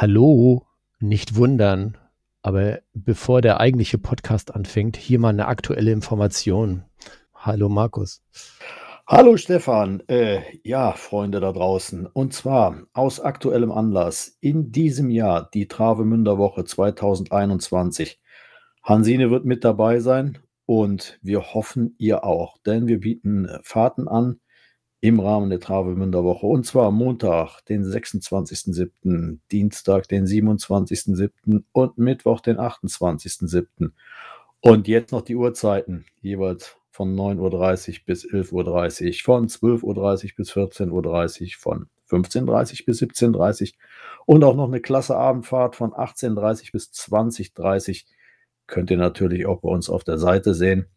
Hallo, nicht wundern, aber bevor der eigentliche Podcast anfängt, hier mal eine aktuelle Information. Hallo Markus. Hallo Stefan, äh, ja, Freunde da draußen. Und zwar aus aktuellem Anlass in diesem Jahr die Travemünder Woche 2021. Hansine wird mit dabei sein und wir hoffen ihr auch, denn wir bieten Fahrten an im Rahmen der Travemünder Woche. Und zwar Montag, den 26.07., Dienstag, den 27.07. und Mittwoch, den 28.07. Und jetzt noch die Uhrzeiten, jeweils von 9.30 Uhr bis 11.30 Uhr, von 12.30 Uhr bis 14.30 Uhr, von 15.30 Uhr bis 17.30 Uhr und auch noch eine klasse Abendfahrt von 18.30 Uhr bis 20.30 Uhr. Könnt ihr natürlich auch bei uns auf der Seite sehen.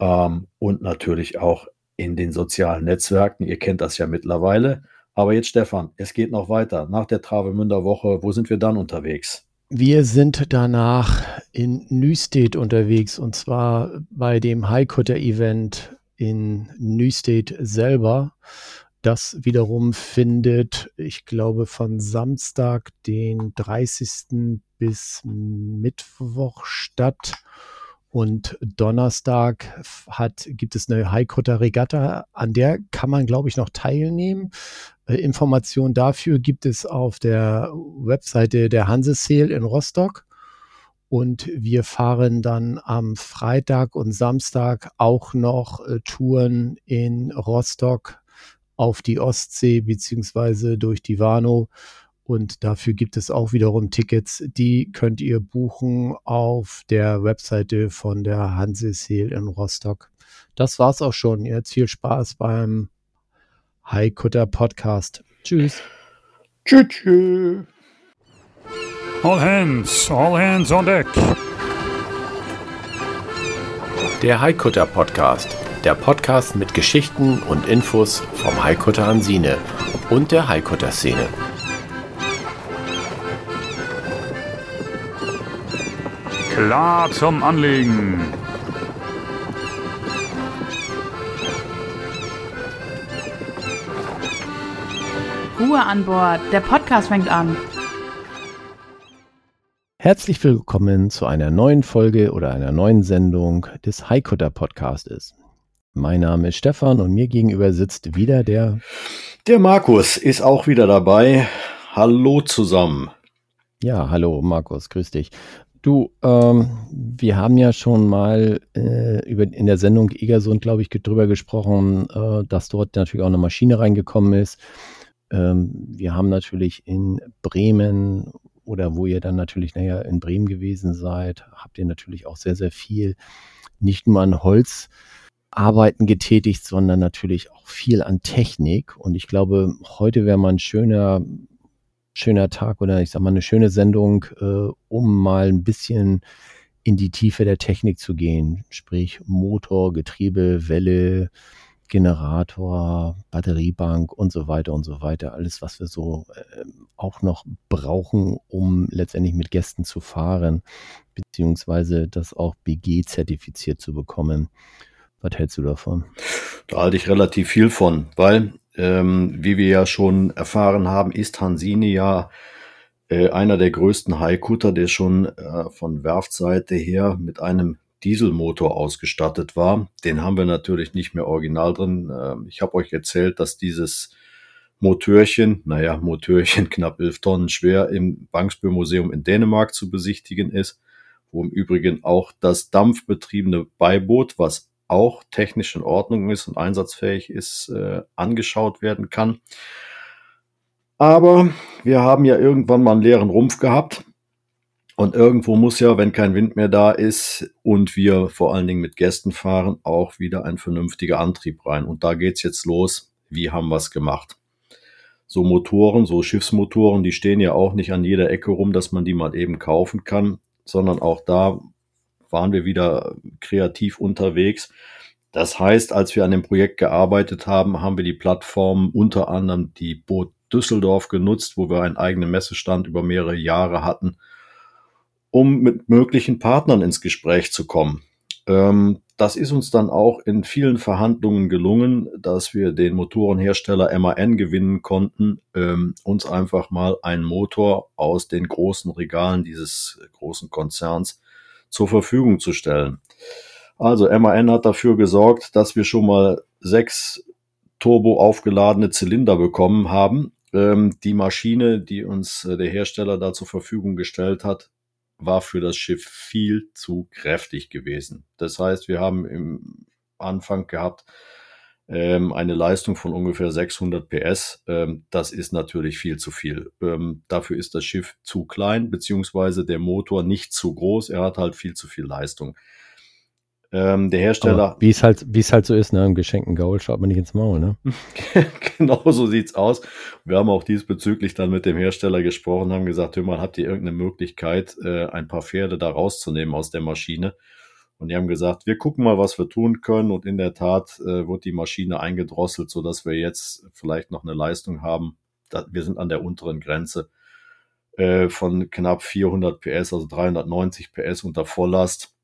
Ähm, und natürlich auch in den sozialen Netzwerken. Ihr kennt das ja mittlerweile. Aber jetzt, Stefan, es geht noch weiter. Nach der Travemünder Woche, wo sind wir dann unterwegs? Wir sind danach in Nüstedt unterwegs und zwar bei dem Highcutter Event in Nüstedt selber. Das wiederum findet, ich glaube, von Samstag, den 30. bis Mittwoch statt. Und Donnerstag hat, gibt es eine Highcutter Regatta, an der kann man, glaube ich, noch teilnehmen. Äh, Informationen dafür gibt es auf der Webseite der Hanseseel in Rostock. Und wir fahren dann am Freitag und Samstag auch noch äh, Touren in Rostock auf die Ostsee beziehungsweise durch die Warnow und dafür gibt es auch wiederum Tickets, die könnt ihr buchen auf der Webseite von der Hanseseel in Rostock. Das war's auch schon. Jetzt viel Spaß beim High Cutter Podcast. Tschüss. Tschüss. Tschüss. All hands, all hands on deck. Der Highcutter Podcast. Der Podcast mit Geschichten und Infos vom Highcutter Hansine und der Highcutter Szene. Klar zum Anlegen. Ruhe an Bord, der Podcast fängt an. Herzlich willkommen zu einer neuen Folge oder einer neuen Sendung des Highcutter Podcastes. Mein Name ist Stefan und mir gegenüber sitzt wieder der. Der Markus ist auch wieder dabei. Hallo zusammen. Ja, hallo Markus, grüß dich. Du, ähm, wir haben ja schon mal äh, über, in der Sendung Egersund, glaube ich, drüber gesprochen, äh, dass dort natürlich auch eine Maschine reingekommen ist. Ähm, wir haben natürlich in Bremen oder wo ihr dann natürlich, naja, in Bremen gewesen seid, habt ihr natürlich auch sehr, sehr viel nicht nur an Holzarbeiten getätigt, sondern natürlich auch viel an Technik. Und ich glaube, heute wäre mal ein schöner schöner Tag oder ich sag mal eine schöne Sendung, äh, um mal ein bisschen in die Tiefe der Technik zu gehen. Sprich Motor, Getriebe, Welle, Generator, Batteriebank und so weiter und so weiter. Alles, was wir so äh, auch noch brauchen, um letztendlich mit Gästen zu fahren, beziehungsweise das auch BG zertifiziert zu bekommen. Was hältst du davon? Da halte ich relativ viel von, weil ähm, wie wir ja schon erfahren haben, ist Hansine ja äh, einer der größten Haikutter, der schon äh, von Werftseite her mit einem Dieselmotor ausgestattet war. Den haben wir natürlich nicht mehr original drin. Ähm, ich habe euch erzählt, dass dieses Motörchen, naja, Motörchen knapp 11 Tonnen schwer im Bangsbø Museum in Dänemark zu besichtigen ist, wo im Übrigen auch das dampfbetriebene Beiboot, was auch technisch in Ordnung ist und einsatzfähig ist, äh, angeschaut werden kann. Aber wir haben ja irgendwann mal einen leeren Rumpf gehabt. Und irgendwo muss ja, wenn kein Wind mehr da ist und wir vor allen Dingen mit Gästen fahren, auch wieder ein vernünftiger Antrieb rein. Und da geht's jetzt los. Wie haben wir es gemacht? So Motoren, so Schiffsmotoren, die stehen ja auch nicht an jeder Ecke rum, dass man die mal eben kaufen kann, sondern auch da waren wir wieder kreativ unterwegs. Das heißt, als wir an dem Projekt gearbeitet haben, haben wir die Plattform unter anderem die Boot Düsseldorf genutzt, wo wir einen eigenen Messestand über mehrere Jahre hatten, um mit möglichen Partnern ins Gespräch zu kommen. Ähm, das ist uns dann auch in vielen Verhandlungen gelungen, dass wir den Motorenhersteller MAN gewinnen konnten, ähm, uns einfach mal einen Motor aus den großen Regalen dieses großen Konzerns zur Verfügung zu stellen. Also MAN hat dafür gesorgt, dass wir schon mal sechs turbo aufgeladene Zylinder bekommen haben. Ähm, die Maschine, die uns äh, der Hersteller da zur Verfügung gestellt hat, war für das Schiff viel zu kräftig gewesen. Das heißt, wir haben im Anfang gehabt ähm, eine Leistung von ungefähr 600 PS. Ähm, das ist natürlich viel zu viel. Ähm, dafür ist das Schiff zu klein, beziehungsweise der Motor nicht zu groß. Er hat halt viel zu viel Leistung. Ähm, der Hersteller. Wie es halt, es halt so ist, ne? Im geschenkten Gaul schaut man nicht ins Maul, ne? genau so sieht's aus. Wir haben auch diesbezüglich dann mit dem Hersteller gesprochen, haben gesagt, hör mal, habt ihr irgendeine Möglichkeit, äh, ein paar Pferde da rauszunehmen aus der Maschine? Und die haben gesagt, wir gucken mal, was wir tun können. Und in der Tat äh, wird die Maschine eingedrosselt, so dass wir jetzt vielleicht noch eine Leistung haben. Da, wir sind an der unteren Grenze äh, von knapp 400 PS, also 390 PS unter Volllast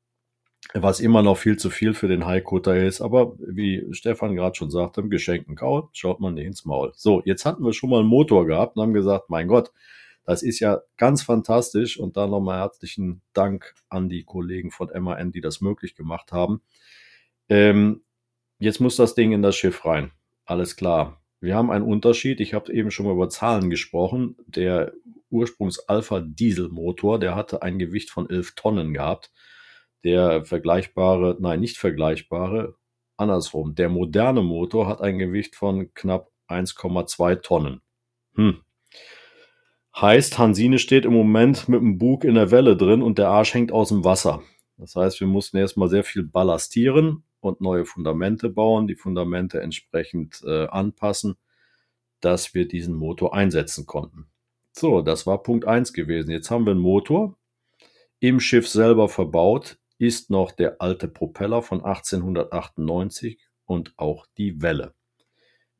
was immer noch viel zu viel für den Highcutter ist. Aber wie Stefan gerade schon sagte, im geschenkten Gaul schaut man nicht ins Maul. So, jetzt hatten wir schon mal einen Motor gehabt und haben gesagt, mein Gott, das ist ja ganz fantastisch. Und da nochmal herzlichen Dank an die Kollegen von MAN, die das möglich gemacht haben. Ähm, jetzt muss das Ding in das Schiff rein. Alles klar. Wir haben einen Unterschied. Ich habe eben schon mal über Zahlen gesprochen. Der Ursprungs-Alpha-Dieselmotor, der hatte ein Gewicht von 11 Tonnen gehabt der vergleichbare, nein, nicht vergleichbare, andersrum. Der moderne Motor hat ein Gewicht von knapp 1,2 Tonnen. Hm. Heißt, Hansine steht im Moment mit dem Bug in der Welle drin und der Arsch hängt aus dem Wasser. Das heißt, wir mussten erstmal sehr viel ballastieren und neue Fundamente bauen, die Fundamente entsprechend äh, anpassen, dass wir diesen Motor einsetzen konnten. So, das war Punkt 1 gewesen. Jetzt haben wir einen Motor im Schiff selber verbaut, ist noch der alte Propeller von 1898 und auch die Welle.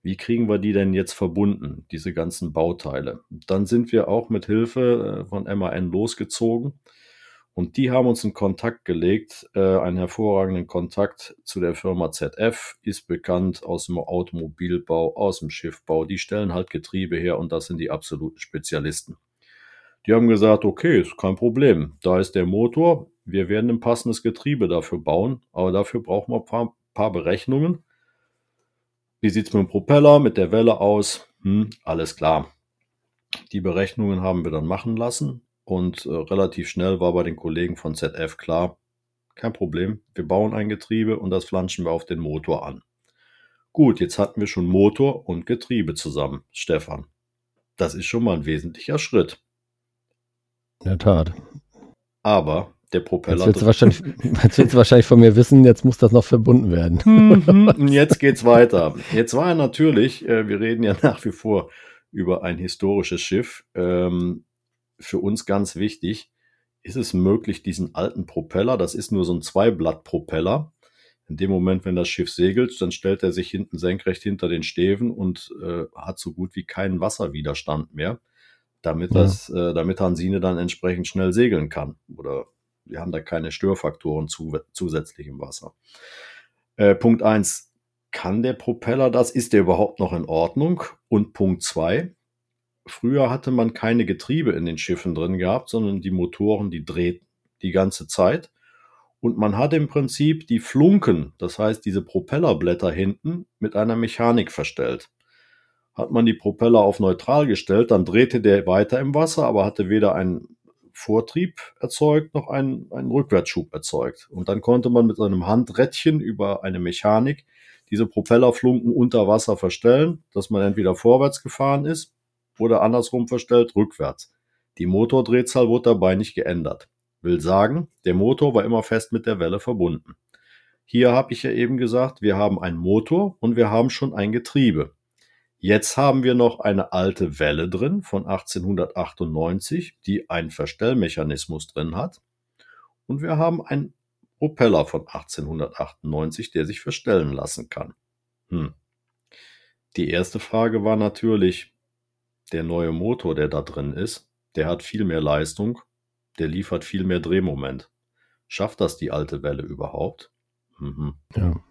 Wie kriegen wir die denn jetzt verbunden, diese ganzen Bauteile? Dann sind wir auch mit Hilfe äh, von MAN losgezogen und die haben uns in Kontakt gelegt, äh, einen hervorragenden Kontakt zu der Firma ZF, ist bekannt aus dem Automobilbau, aus dem Schiffbau. Die stellen halt Getriebe her und das sind die absoluten Spezialisten. Die haben gesagt, okay, ist kein Problem. Da ist der Motor, wir werden ein passendes Getriebe dafür bauen, aber dafür brauchen wir ein paar, paar Berechnungen. Wie sieht es mit dem Propeller, mit der Welle aus? Hm, alles klar. Die Berechnungen haben wir dann machen lassen und äh, relativ schnell war bei den Kollegen von ZF klar, kein Problem, wir bauen ein Getriebe und das flanschen wir auf den Motor an. Gut, jetzt hatten wir schon Motor und Getriebe zusammen, Stefan. Das ist schon mal ein wesentlicher Schritt. In der Tat. Aber der Propeller. Jetzt willst, du wahrscheinlich, jetzt willst du wahrscheinlich von mir wissen, jetzt muss das noch verbunden werden. Mhm. jetzt geht's weiter. Jetzt war er natürlich, äh, wir reden ja nach wie vor über ein historisches Schiff. Ähm, für uns ganz wichtig, ist es möglich, diesen alten Propeller, das ist nur so ein Zweiblatt-Propeller, in dem Moment, wenn das Schiff segelt, dann stellt er sich hinten senkrecht hinter den Stäven und äh, hat so gut wie keinen Wasserwiderstand mehr, damit ja. das, äh, damit Hansine dann entsprechend schnell segeln kann oder wir haben da keine Störfaktoren zu, zusätzlich im Wasser. Äh, Punkt 1, kann der Propeller das? Ist der überhaupt noch in Ordnung? Und Punkt 2, früher hatte man keine Getriebe in den Schiffen drin gehabt, sondern die Motoren, die drehten die ganze Zeit. Und man hat im Prinzip die Flunken, das heißt diese Propellerblätter hinten, mit einer Mechanik verstellt. Hat man die Propeller auf neutral gestellt, dann drehte der weiter im Wasser, aber hatte weder einen Vortrieb erzeugt, noch einen, einen Rückwärtsschub erzeugt. Und dann konnte man mit einem Handrädchen über eine Mechanik diese Propellerflunken unter Wasser verstellen, dass man entweder vorwärts gefahren ist oder andersrum verstellt, rückwärts. Die Motordrehzahl wurde dabei nicht geändert. Will sagen, der Motor war immer fest mit der Welle verbunden. Hier habe ich ja eben gesagt, wir haben einen Motor und wir haben schon ein Getriebe. Jetzt haben wir noch eine alte Welle drin von 1898, die einen Verstellmechanismus drin hat. Und wir haben einen Propeller von 1898, der sich verstellen lassen kann. Hm. Die erste Frage war natürlich, der neue Motor, der da drin ist, der hat viel mehr Leistung, der liefert viel mehr Drehmoment. Schafft das die alte Welle überhaupt? Mhm. Ja.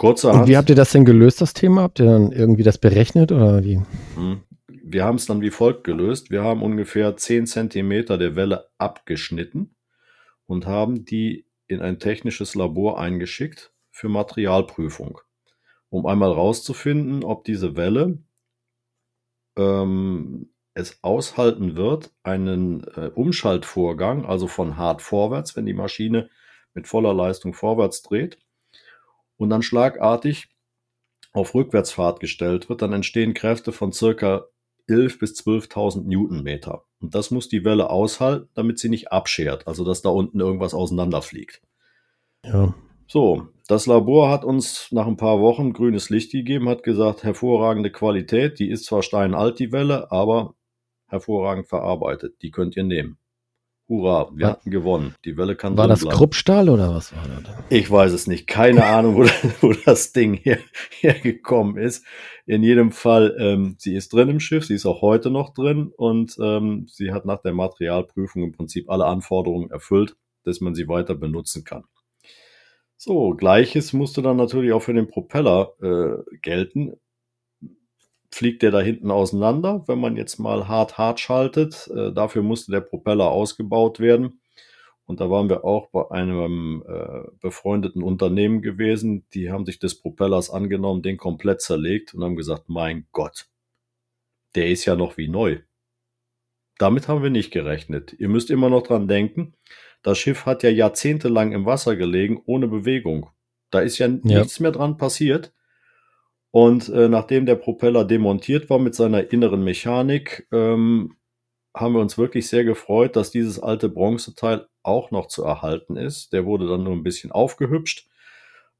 Kurzerhand. Und wie habt ihr das denn gelöst, das Thema? Habt ihr dann irgendwie das berechnet oder wie? Hm. Wir haben es dann wie folgt gelöst. Wir haben ungefähr 10 Zentimeter der Welle abgeschnitten und haben die in ein technisches Labor eingeschickt für Materialprüfung, um einmal rauszufinden, ob diese Welle ähm, es aushalten wird, einen äh, Umschaltvorgang, also von hart vorwärts, wenn die Maschine mit voller Leistung vorwärts dreht und dann schlagartig auf Rückwärtsfahrt gestellt wird, dann entstehen Kräfte von circa 11 bis 12.000 Newtonmeter. Und das muss die Welle aushalten, damit sie nicht abschert, also dass da unten irgendwas auseinanderfliegt. Ja. So, das Labor hat uns nach ein paar Wochen grünes Licht gegeben, hat gesagt, hervorragende Qualität, die ist zwar steinalt, die Welle, aber hervorragend verarbeitet, die könnt ihr nehmen. Hurra, wir War- hatten gewonnen. Die Welle kann War das bleiben. Kruppstahl oder was war das? Ich weiß es nicht. Keine Ahnung, wo, wo das Ding her, hergekommen ist. In jedem Fall, ähm, sie ist drin im Schiff, sie ist auch heute noch drin und ähm, sie hat nach der Materialprüfung im Prinzip alle Anforderungen erfüllt, dass man sie weiter benutzen kann. So, gleiches musste dann natürlich auch für den Propeller äh, gelten. Fliegt der da hinten auseinander, wenn man jetzt mal hart hart schaltet. Äh, dafür musste der Propeller ausgebaut werden. Und da waren wir auch bei einem äh, befreundeten Unternehmen gewesen. Die haben sich des Propellers angenommen, den komplett zerlegt und haben gesagt, mein Gott, der ist ja noch wie neu. Damit haben wir nicht gerechnet. Ihr müsst immer noch dran denken, das Schiff hat ja jahrzehntelang im Wasser gelegen, ohne Bewegung. Da ist ja, Ja. nichts mehr dran passiert. Und äh, nachdem der Propeller demontiert war mit seiner inneren Mechanik, ähm, haben wir uns wirklich sehr gefreut, dass dieses alte Bronzeteil auch noch zu erhalten ist. Der wurde dann nur ein bisschen aufgehübscht,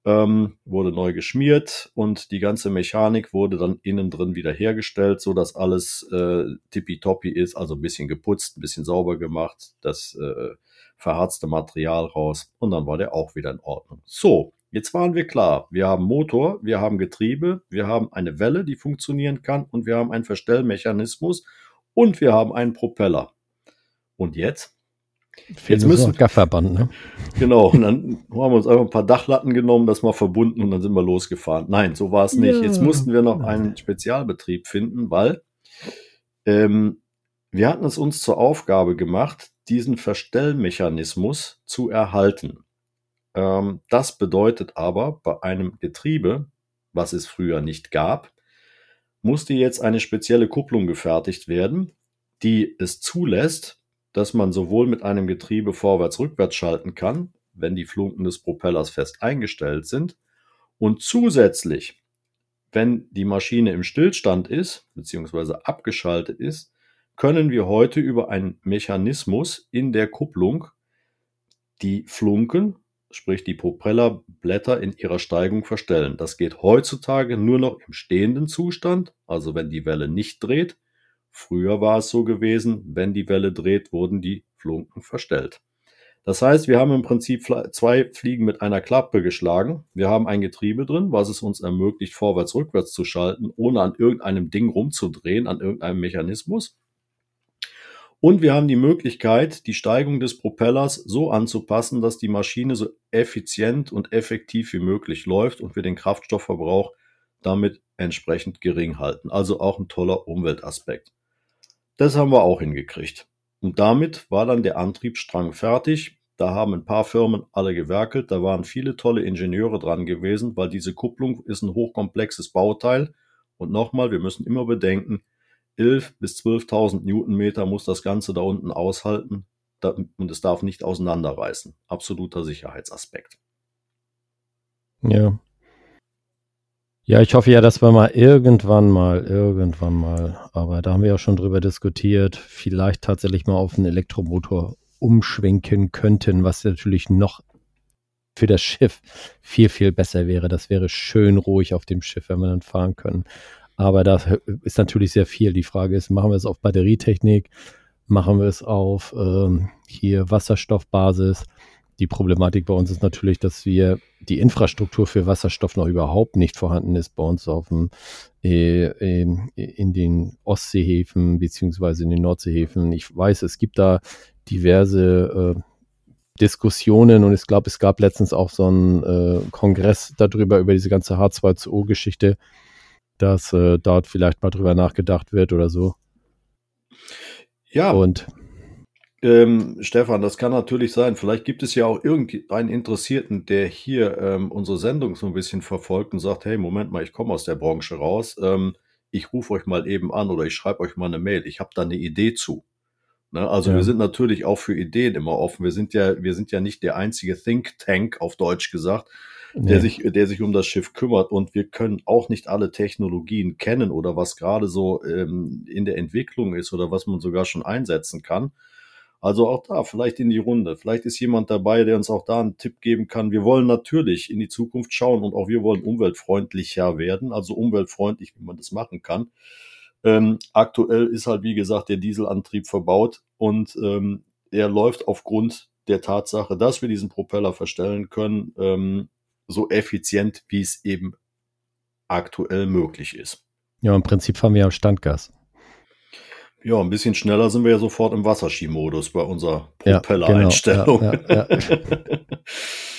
ähm, wurde neu geschmiert und die ganze Mechanik wurde dann innen drin wieder hergestellt, so dass alles äh, tippitoppi ist, also ein bisschen geputzt, ein bisschen sauber gemacht, das äh, verharzte Material raus und dann war der auch wieder in Ordnung. So, jetzt waren wir klar. Wir haben Motor, wir haben Getriebe, wir haben eine Welle, die funktionieren kann und wir haben einen Verstellmechanismus und wir haben einen Propeller. Und jetzt? Jetzt müssen- müssen Gafferband, ne? Genau, und dann haben wir uns einfach ein paar Dachlatten genommen, das mal verbunden und dann sind wir losgefahren. Nein, so war es nicht. Ja. Jetzt mussten wir noch einen Spezialbetrieb finden, weil ähm, wir hatten es uns zur Aufgabe gemacht, diesen Verstellmechanismus zu erhalten. Ähm, das bedeutet aber, bei einem Getriebe, was es früher nicht gab, musste jetzt eine spezielle Kupplung gefertigt werden, die es zulässt, dass man sowohl mit einem Getriebe vorwärts-rückwärts schalten kann, wenn die Flunken des Propellers fest eingestellt sind, und zusätzlich, wenn die Maschine im Stillstand ist, beziehungsweise abgeschaltet ist, können wir heute über einen Mechanismus in der Kupplung die Flunken, sprich die Propellerblätter in ihrer Steigung verstellen. Das geht heutzutage nur noch im stehenden Zustand, also wenn die Welle nicht dreht. Früher war es so gewesen, wenn die Welle dreht, wurden die Flunken verstellt. Das heißt, wir haben im Prinzip zwei Fliegen mit einer Klappe geschlagen. Wir haben ein Getriebe drin, was es uns ermöglicht, vorwärts, rückwärts zu schalten, ohne an irgendeinem Ding rumzudrehen, an irgendeinem Mechanismus. Und wir haben die Möglichkeit, die Steigung des Propellers so anzupassen, dass die Maschine so effizient und effektiv wie möglich läuft und wir den Kraftstoffverbrauch damit entsprechend gering halten. Also auch ein toller Umweltaspekt. Das haben wir auch hingekriegt. Und damit war dann der Antriebsstrang fertig. Da haben ein paar Firmen alle gewerkelt. Da waren viele tolle Ingenieure dran gewesen, weil diese Kupplung ist ein hochkomplexes Bauteil. Und nochmal, wir müssen immer bedenken, 11 bis 12.000 Newtonmeter muss das Ganze da unten aushalten und es darf nicht auseinanderreißen. Absoluter Sicherheitsaspekt. Ja. Ja, ich hoffe ja, dass wir mal irgendwann mal, irgendwann mal, aber da haben wir ja schon drüber diskutiert, vielleicht tatsächlich mal auf einen Elektromotor umschwenken könnten, was natürlich noch für das Schiff viel, viel besser wäre. Das wäre schön ruhig auf dem Schiff, wenn wir dann fahren können. Aber da ist natürlich sehr viel. Die Frage ist, machen wir es auf Batterietechnik? Machen wir es auf ähm, hier Wasserstoffbasis? Die Problematik bei uns ist natürlich, dass wir die Infrastruktur für Wasserstoff noch überhaupt nicht vorhanden ist bei uns auf dem, äh, in den Ostseehäfen beziehungsweise in den Nordseehäfen. Ich weiß, es gibt da diverse äh, Diskussionen und ich glaube, es gab letztens auch so einen äh, Kongress darüber, über diese ganze H2CO-Geschichte, dass äh, dort vielleicht mal drüber nachgedacht wird oder so. Ja. Und ähm, Stefan, das kann natürlich sein. Vielleicht gibt es ja auch irgendeinen Interessierten, der hier ähm, unsere Sendung so ein bisschen verfolgt und sagt, hey, Moment mal, ich komme aus der Branche raus. Ähm, ich rufe euch mal eben an oder ich schreibe euch mal eine Mail. Ich habe da eine Idee zu. Ne? Also Ja. wir sind natürlich auch für Ideen immer offen. Wir sind ja, wir sind ja nicht der einzige Think Tank, auf Deutsch gesagt, der nee, sich, der sich um das Schiff kümmert. Und wir können auch nicht alle Technologien kennen oder was gerade so ähm, in der Entwicklung ist oder was man sogar schon einsetzen kann. Also auch da, vielleicht in die Runde. Vielleicht ist jemand dabei, der uns auch da einen Tipp geben kann. Wir wollen natürlich in die Zukunft schauen und auch wir wollen umweltfreundlicher werden, also umweltfreundlich, wie man das machen kann. Ähm, aktuell ist halt, wie gesagt, der Dieselantrieb verbaut und ähm, er läuft aufgrund der Tatsache, dass wir diesen Propeller verstellen können, ähm, so effizient, wie es eben aktuell möglich ist. ja, im Prinzip fahren wir ja Standgas. Ja, ein bisschen schneller sind wir ja sofort im Wasserskimodus bei unserer Ja, Propellereinstellung. genau, ja, ja,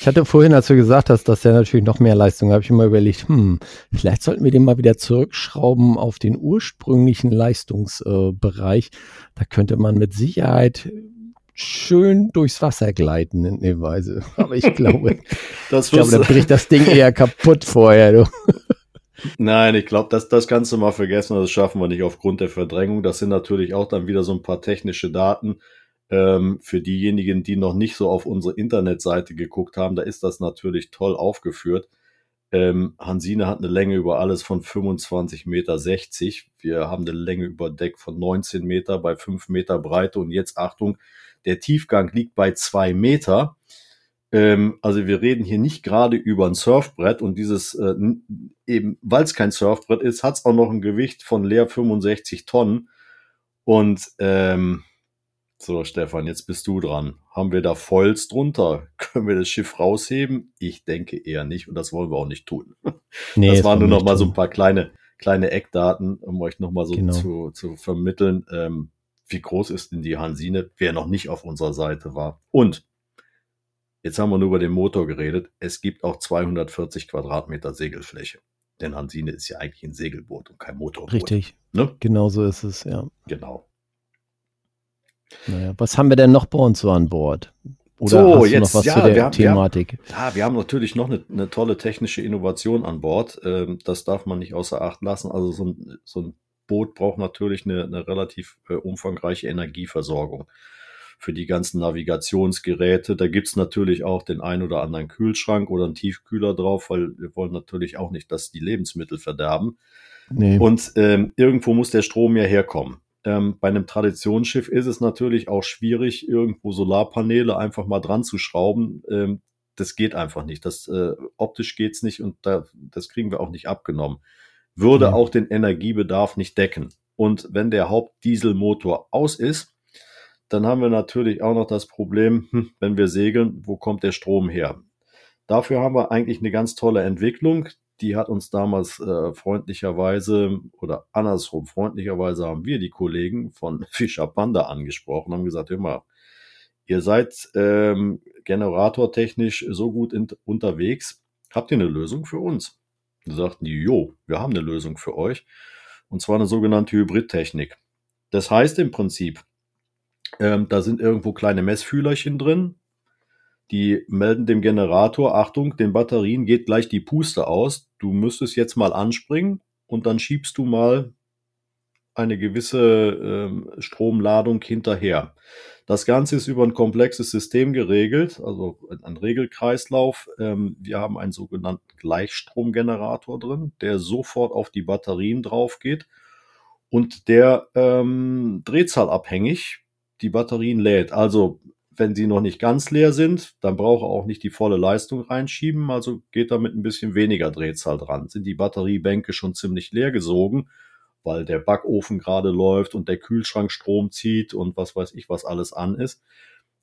Ich hatte vorhin, als du gesagt hast, dass der natürlich noch mehr Leistung, habe ich immer überlegt, hm, vielleicht sollten wir den mal wieder zurückschrauben auf den ursprünglichen Leistungsbereich. da könnte man mit Sicherheit schön durchs Wasser gleiten in der Weise. Aber ich glaube, das ich glaube, dann bricht das Ding eher kaputt vorher. Du. Nein, ich glaube, das, das kannst du mal vergessen. Das schaffen wir nicht aufgrund der Verdrängung. Das sind natürlich auch dann wieder so ein paar technische Daten. Ähm, für diejenigen, die noch nicht so auf unsere Internetseite geguckt haben, da ist das natürlich toll aufgeführt. Ähm, Hansine hat eine Länge über alles von 25,60 Meter. Wir haben eine Länge über Deck von 19 Meter bei 5 Meter Breite. Und jetzt Achtung, der Tiefgang liegt bei 2 Meter. Ähm, also wir reden hier nicht gerade über ein Surfbrett und dieses äh, eben, weil es kein Surfbrett ist, hat es auch noch ein Gewicht von leer 65 Tonnen. Und ähm, so, Stefan, jetzt bist du dran. Haben wir da Foils drunter? Können wir das Schiff rausheben? Ich denke eher nicht und das wollen wir auch nicht tun. Nee, das waren nur noch mal so tun. ein paar kleine, kleine Eckdaten, um euch noch mal so Genau. zu, zu vermitteln, ähm, wie groß ist denn die Hansine, wer noch nicht auf unserer Seite war. Und jetzt haben wir nur über den Motor geredet. Es gibt auch 240 Quadratmeter Segelfläche. Denn Hansine ist ja eigentlich ein Segelboot und kein Motorboot. Richtig, Ne? genau so ist es, ja. Genau. Naja, was haben wir denn noch bei uns so an Bord? Oder So, hast du jetzt, noch was ja, zu der wir haben- wir haben- Thematik? Ja, wir haben natürlich noch eine, eine tolle technische Innovation an Bord. Ähm, das darf man nicht außer Acht lassen. Also so ein, so ein Boot braucht natürlich eine, eine relativ äh, umfangreiche Energieversorgung für die ganzen Navigationsgeräte. Da gibt's natürlich auch den ein oder anderen Kühlschrank oder einen Tiefkühler drauf, weil wir wollen natürlich auch nicht, dass die Lebensmittel verderben. Nee. Und ähm, irgendwo muss der Strom ja herkommen. Ähm, bei einem Traditionsschiff ist es natürlich auch schwierig, irgendwo Solarpaneele einfach mal dran zu schrauben. Ähm, das geht einfach nicht. Das äh, optisch geht's nicht und da, das kriegen wir auch nicht abgenommen. Würde Ja. auch den Energiebedarf nicht decken. Und wenn der Hauptdieselmotor aus ist, dann haben wir natürlich auch noch das Problem, hm, wenn wir segeln, wo kommt der Strom her? Dafür haben wir eigentlich eine ganz tolle Entwicklung. Die hat uns damals äh, freundlicherweise oder andersrum freundlicherweise haben wir die Kollegen von Fischer Panda angesprochen, haben gesagt, hör mal, ihr seid ähm, generatortechnisch so gut in, unterwegs, habt ihr eine Lösung für uns? Da sagten die, jo, wir haben eine Lösung für euch. Und zwar eine sogenannte Hybridtechnik. Das heißt im Prinzip, ähm, da sind irgendwo kleine Messfühlerchen drin, die melden dem Generator, Achtung, den Batterien geht gleich die Puste aus. Du müsstest jetzt mal anspringen und dann schiebst du mal eine gewisse ähm, Stromladung hinterher. Das Ganze ist über ein komplexes System geregelt, also ein Regelkreislauf. Ähm, wir haben einen sogenannten Gleichstromgenerator drin, der sofort auf die Batterien drauf geht und der ähm, drehzahlabhängig die Batterien lädt. Also wenn sie noch nicht ganz leer sind, dann braucht er auch nicht die volle Leistung reinschieben, also geht da mit ein bisschen weniger Drehzahl dran. Sind die Batteriebänke schon ziemlich leer gesogen, weil der Backofen gerade läuft und der Kühlschrank Strom zieht und was weiß ich, was alles an ist,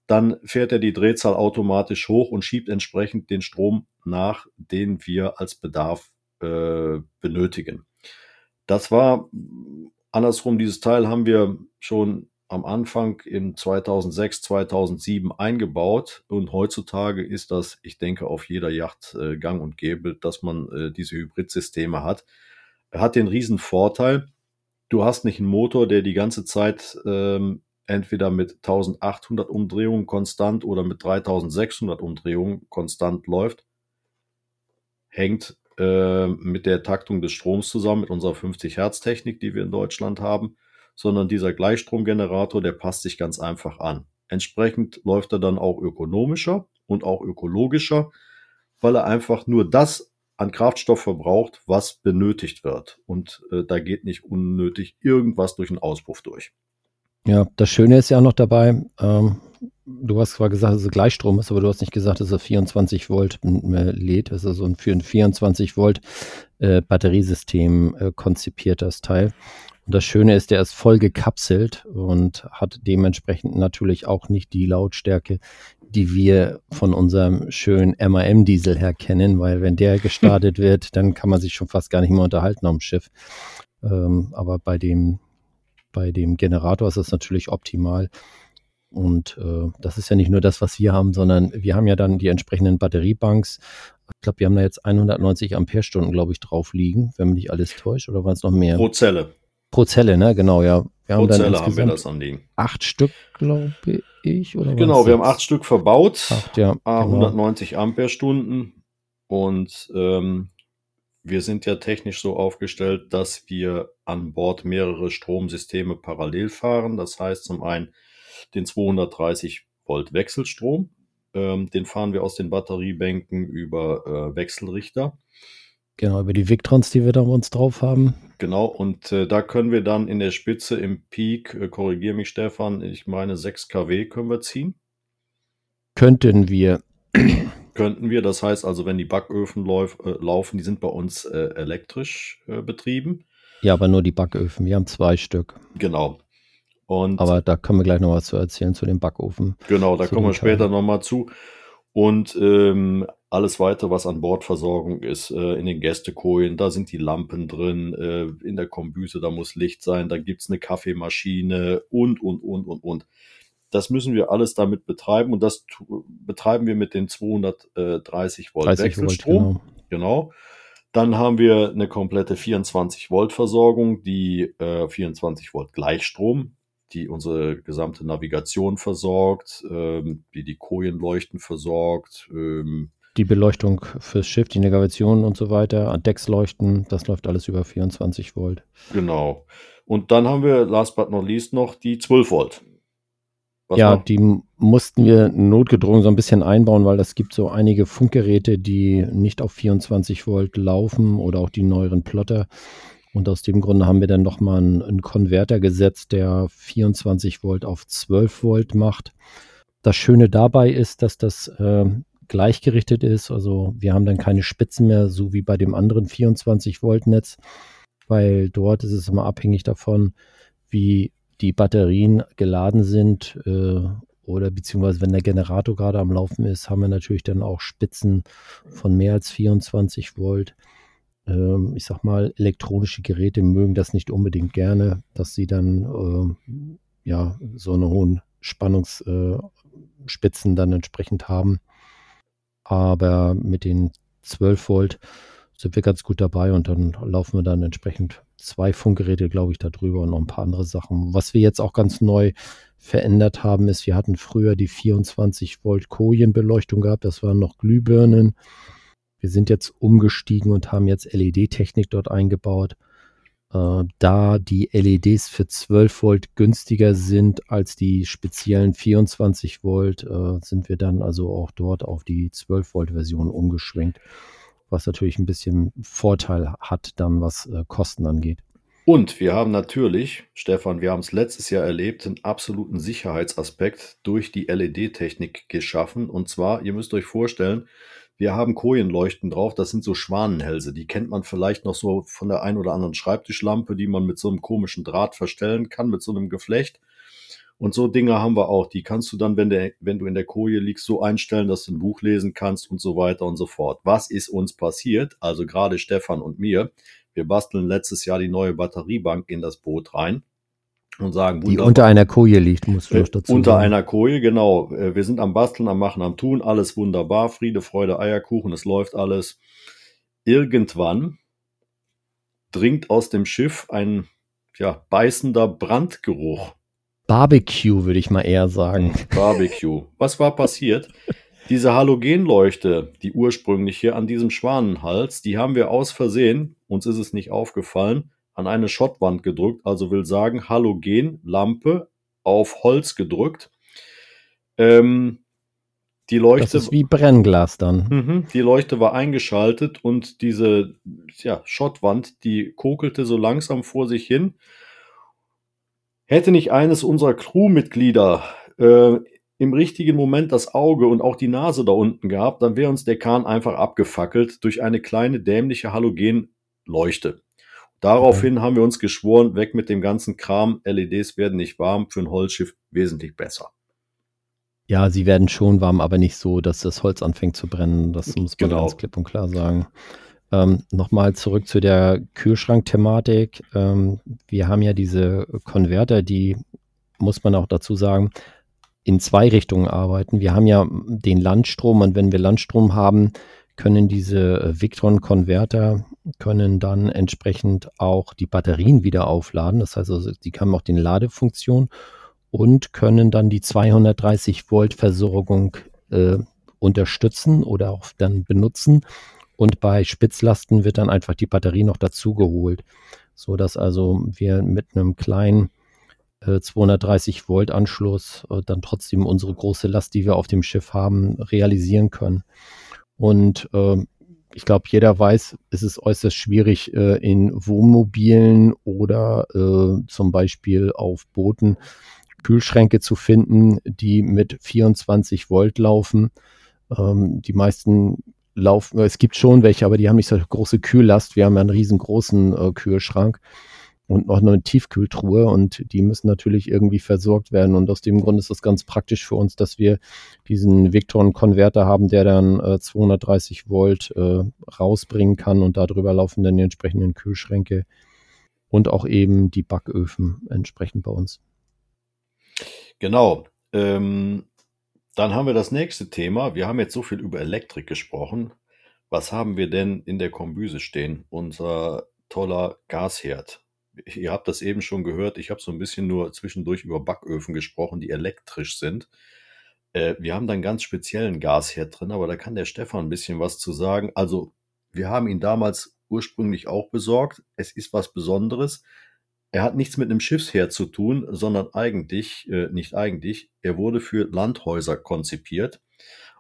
dann fährt er die Drehzahl automatisch hoch und schiebt entsprechend den Strom nach, den wir als Bedarf äh, benötigen. Das war andersrum, dieses Teil haben wir schon am Anfang in 2006, 2007 eingebaut und heutzutage ist das, ich denke, auf jeder Yacht äh, gang und gäbe, dass man äh, diese Hybridsysteme hat. Hat den riesen Vorteil, du hast nicht einen Motor, der die ganze Zeit ähm, entweder mit 1800 Umdrehungen konstant oder mit 3600 Umdrehungen konstant läuft. Hängt äh, mit der Taktung des Stroms zusammen, mit unserer 50 Hertz Technik, die wir in Deutschland haben, sondern dieser Gleichstromgenerator, der passt sich ganz einfach an. Entsprechend läuft er dann auch ökonomischer und auch ökologischer, weil er einfach nur das an Kraftstoff verbraucht, was benötigt wird. Und äh, da geht nicht unnötig irgendwas durch den Auspuff durch. Ja, das Schöne ist ja auch noch dabei, ähm, du hast zwar gesagt, dass es Gleichstrom ist, aber du hast nicht gesagt, dass er 24 Volt lädt. Das ist also für ein 24 Volt äh, Batteriesystem äh, konzipiert, das Teil. Und das Schöne ist, der ist voll gekapselt und hat dementsprechend natürlich auch nicht die Lautstärke, die wir von unserem schönen MAM-Diesel her kennen, weil wenn der gestartet wird, dann kann man sich schon fast gar nicht mehr unterhalten am Schiff. Ähm, aber bei dem, bei dem Generator ist das natürlich optimal. Und äh, das ist ja nicht nur das, was wir haben, sondern wir haben ja dann die entsprechenden Batteriebanks. Ich glaube, wir haben da jetzt 190 Ampere-Stunden, glaube ich, drauf liegen, wenn mich nicht alles täuscht, oder waren es noch mehr? Pro Zelle. Pro Zelle, ne? Genau, ja. Wir Pro haben dann Zelle haben wir das anliegen. Acht Stück, glaube ich, oder Genau, wir haben acht Stück verbaut. Acht, ja. Ah, 190 genau. Ampere-Stunden. Und ähm, wir sind ja technisch so aufgestellt, dass wir an Bord mehrere Stromsysteme parallel fahren. Das heißt zum einen den 230 Volt Wechselstrom. Ähm, den fahren wir aus den Batteriebänken über äh, Wechselrichter. Genau, über die Victrons, die wir da uns drauf haben. Genau, und äh, da können wir dann in der Spitze im Peak, äh, korrigiere mich Stefan, ich meine 6 kW können wir ziehen. Könnten wir. Könnten wir, das heißt also, wenn die Backöfen lauf, äh, laufen, die sind bei uns äh, elektrisch äh, betrieben. Ja, aber nur die Backöfen, wir haben zwei Stück. Genau. Und aber da können wir gleich noch was zu erzählen zu dem Backofen. Genau, da kommen wir später nochmal zu. Und ähm, alles weitere, was an Bordversorgung ist, äh, in den Gästekojen, da sind die Lampen drin, äh, in der Kombüse, da muss Licht sein, da gibt's eine Kaffeemaschine und, und, und, und, und. Das müssen wir alles damit betreiben und das betreiben wir mit den 230 Volt Wechselstrom. Genau. genau. Dann haben wir eine komplette 24 Volt Versorgung, die äh, 24 Volt Gleichstrom, die unsere gesamte Navigation versorgt, ähm, die die Kojenleuchten versorgt, ähm, die Beleuchtung fürs Schiff, die Navigation und so weiter, Decksleuchten, das läuft alles über 24 Volt. Genau. Und dann haben wir, last but not least, noch die 12 Volt. Was ja, noch? die mussten wir notgedrungen so ein bisschen einbauen, weil es gibt so einige Funkgeräte, die nicht auf 24 Volt laufen oder auch die neueren Plotter. Und aus dem Grunde haben wir dann nochmal einen, einen Konverter gesetzt, der 24 Volt auf 12 Volt macht. Das Schöne dabei ist, dass das äh, gleichgerichtet ist. Also wir haben dann keine Spitzen mehr, so wie bei dem anderen 24 Volt Netz, weil dort ist es immer abhängig davon, wie die Batterien geladen sind äh, oder beziehungsweise wenn der Generator gerade am Laufen ist, haben wir natürlich dann auch Spitzen von mehr als 24 Volt. Ähm, ich sag mal, elektronische Geräte mögen das nicht unbedingt gerne, dass sie dann äh, ja so eine hohen Spannungsspitzen äh, dann entsprechend haben. Aber mit den 12 Volt sind wir ganz gut dabei und dann laufen wir dann entsprechend zwei Funkgeräte, glaube ich, darüber und noch ein paar andere Sachen. Was wir jetzt auch ganz neu verändert haben, ist, wir hatten früher die 24 Volt Kojenbeleuchtung gehabt, das waren noch Glühbirnen. Wir sind jetzt umgestiegen und haben jetzt LED-Technik dort eingebaut. Äh, da die LEDs für 12 Volt günstiger sind als die speziellen 24 Volt, äh, sind wir dann also auch dort auf die 12 Volt Version umgeschwenkt, was natürlich ein bisschen Vorteil hat dann, was äh, Kosten angeht. Und wir haben natürlich, Stefan, wir haben es letztes Jahr erlebt, einen absoluten Sicherheitsaspekt durch die LED-Technik geschaffen. Und zwar, ihr müsst euch vorstellen, wir haben Kojenleuchten drauf, das sind so Schwanenhälse. Die kennt man vielleicht noch so von der ein oder anderen Schreibtischlampe, die man mit so einem komischen Draht verstellen kann, mit so einem Geflecht. Und so Dinge haben wir auch. Die kannst du dann, wenn, der, wenn du in der Koje liegst, so einstellen, dass du ein Buch lesen kannst und so weiter und so fort. Was ist uns passiert? Also gerade Stefan und mir. Wir basteln letztes Jahr die neue Batteriebank in das Boot rein. Und sagen, Die unter einer Koje liegt, muss äh, ich dazu unter sagen. einer Koje, genau. Äh, Wir sind am Basteln, am Machen, am Tun, alles wunderbar, Friede, Freude, Eierkuchen, es läuft alles. Irgendwann dringt aus dem Schiff ein ja, beißender Brandgeruch. Barbecue, würde ich mal eher sagen. Barbecue. Was war passiert? Diese Halogenleuchte, die ursprünglich hier an diesem Schwanenhals, die haben wir aus Versehen, uns ist es nicht aufgefallen, an eine Schottwand gedrückt, also will sagen Halogenlampe auf Holz gedrückt. Ähm, die Das Leuchte, ist wie Brennglas dann. Mhm, die Leuchte war eingeschaltet und diese ja, Schottwand, die kokelte so langsam vor sich hin. Hätte nicht eines unserer Crewmitglieder äh, im richtigen Moment das Auge und auch die Nase da unten gehabt, dann wäre uns der Kahn einfach abgefackelt durch eine kleine dämliche Halogenleuchte. Daraufhin haben wir uns geschworen, weg mit dem ganzen Kram. LEDs werden nicht warm, für ein Holzschiff wesentlich besser. Ja, sie werden schon warm, aber nicht so, dass das Holz anfängt zu brennen. Das muss man Genau. ganz klipp und klar sagen. Ähm, Nochmal zurück zu der Kühlschrankthematik. Ähm, wir haben ja diese Konverter, die, muss man auch dazu sagen, in zwei Richtungen arbeiten. Wir haben ja den Landstrom und wenn wir Landstrom haben, können diese äh, Victron-Konverter können dann entsprechend auch die Batterien wieder aufladen. Das heißt also, die haben auch die Ladefunktion und können dann die 230 Volt Versorgung äh, unterstützen oder auch dann benutzen. Und bei Spitzlasten wird dann einfach die Batterie noch dazu geholt, so dass also wir mit einem kleinen äh, 230 Volt Anschluss äh, dann trotzdem unsere große Last, die wir auf dem Schiff haben, realisieren können. Und ähm, ich glaube, jeder weiß, es ist äußerst schwierig äh, in Wohnmobilen oder äh, zum Beispiel auf Booten Kühlschränke zu finden, die mit 24 Volt laufen. Ähm, die meisten laufen, es gibt schon welche, aber die haben nicht so große Kühllast. Wir haben ja einen riesengroßen äh, Kühlschrank und noch eine Tiefkühltruhe und die müssen natürlich irgendwie versorgt werden. Und aus dem Grund ist das ganz praktisch für uns, dass wir diesen Victron-Konverter haben, der dann äh, 230 Volt äh, rausbringen kann und darüber laufen dann die entsprechenden Kühlschränke und auch eben die Backöfen entsprechend bei uns. Genau. Ähm, dann haben wir das nächste Thema. Wir haben jetzt so viel über Elektrik gesprochen. Was haben wir denn in der Kombüse stehen? Unser toller Gasherd. Ihr habt das eben schon gehört. Ich habe so ein bisschen nur zwischendurch über Backöfen gesprochen, die elektrisch sind. Äh, wir haben da einen ganz speziellen Gasherd drin, aber da kann der Stefan ein bisschen was zu sagen. Also, wir haben ihn damals ursprünglich auch besorgt. Es ist was Besonderes. Er hat nichts mit einem Schiffsherd zu tun, sondern eigentlich, äh, nicht eigentlich, er wurde für Landhäuser konzipiert.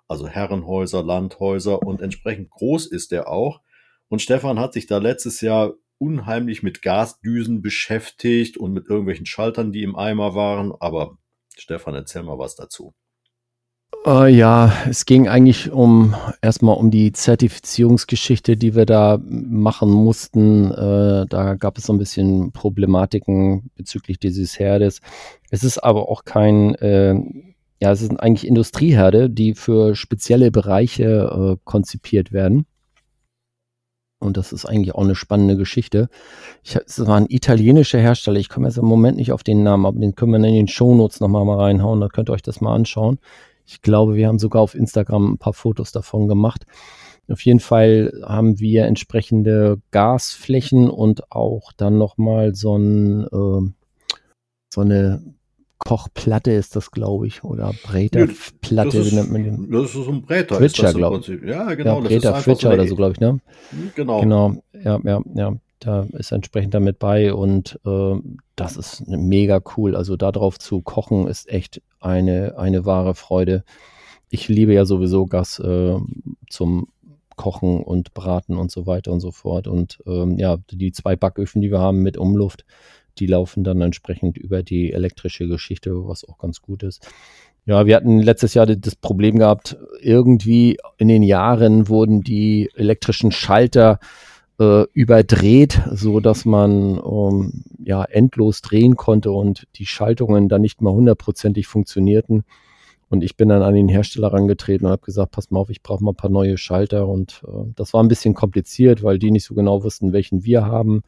Also Herrenhäuser, Landhäuser und entsprechend groß ist er auch. Und Stefan hat sich da letztes Jahr unheimlich mit Gasdüsen beschäftigt und mit irgendwelchen Schaltern, die im Eimer waren. Aber Stefan, erzähl mal was dazu. Äh, ja, es ging eigentlich um erstmal um die Zertifizierungsgeschichte, die wir da machen mussten. Äh, da gab es so ein bisschen Problematiken bezüglich dieses Herdes. Es ist aber auch kein, äh, ja, es sind eigentlich Industrieherde, die für spezielle Bereiche äh, konzipiert werden. Und das ist eigentlich auch eine spannende Geschichte. Ich, es war ein italienischer Hersteller. Ich komme jetzt im Moment nicht auf den Namen, aber den können wir in den Shownotes nochmal mal reinhauen. Da könnt ihr euch das mal anschauen. Ich glaube, wir haben sogar auf Instagram ein paar Fotos davon gemacht. Auf jeden Fall haben wir entsprechende Gasflächen und auch dann nochmal so, ein, äh, so eine Kochplatte ist das, glaube ich, oder Bräterplatte, das, ist, wie nennt man den? das ist so ein Bräter. Twitcher, ist das im glaub- Prinzip. Ja, Ja, genau. ist Bräter, Fritcher eine- oder so, glaube ich, ne? Genau. Genau, ja, ja, ja. Da ist entsprechend damit bei und äh, das ist mega cool. Also darauf zu kochen ist echt eine, eine wahre Freude. Ich liebe ja sowieso Gas äh, zum Kochen und Braten und so weiter und so fort. Und ähm, ja, die zwei Backöfen, die wir haben mit Umluft, die laufen dann entsprechend über die elektrische Geschichte, was auch ganz gut ist. Ja, wir hatten letztes Jahr das Problem gehabt, irgendwie in den Jahren wurden die elektrischen Schalter äh, überdreht, so dass man ähm, ja endlos drehen konnte und die Schaltungen dann nicht mal hundertprozentig funktionierten. Und ich bin dann an den Hersteller rangetreten und habe gesagt, pass mal auf, ich brauche mal ein paar neue Schalter. Und äh, das war ein bisschen kompliziert, weil die nicht so genau wussten, welchen wir haben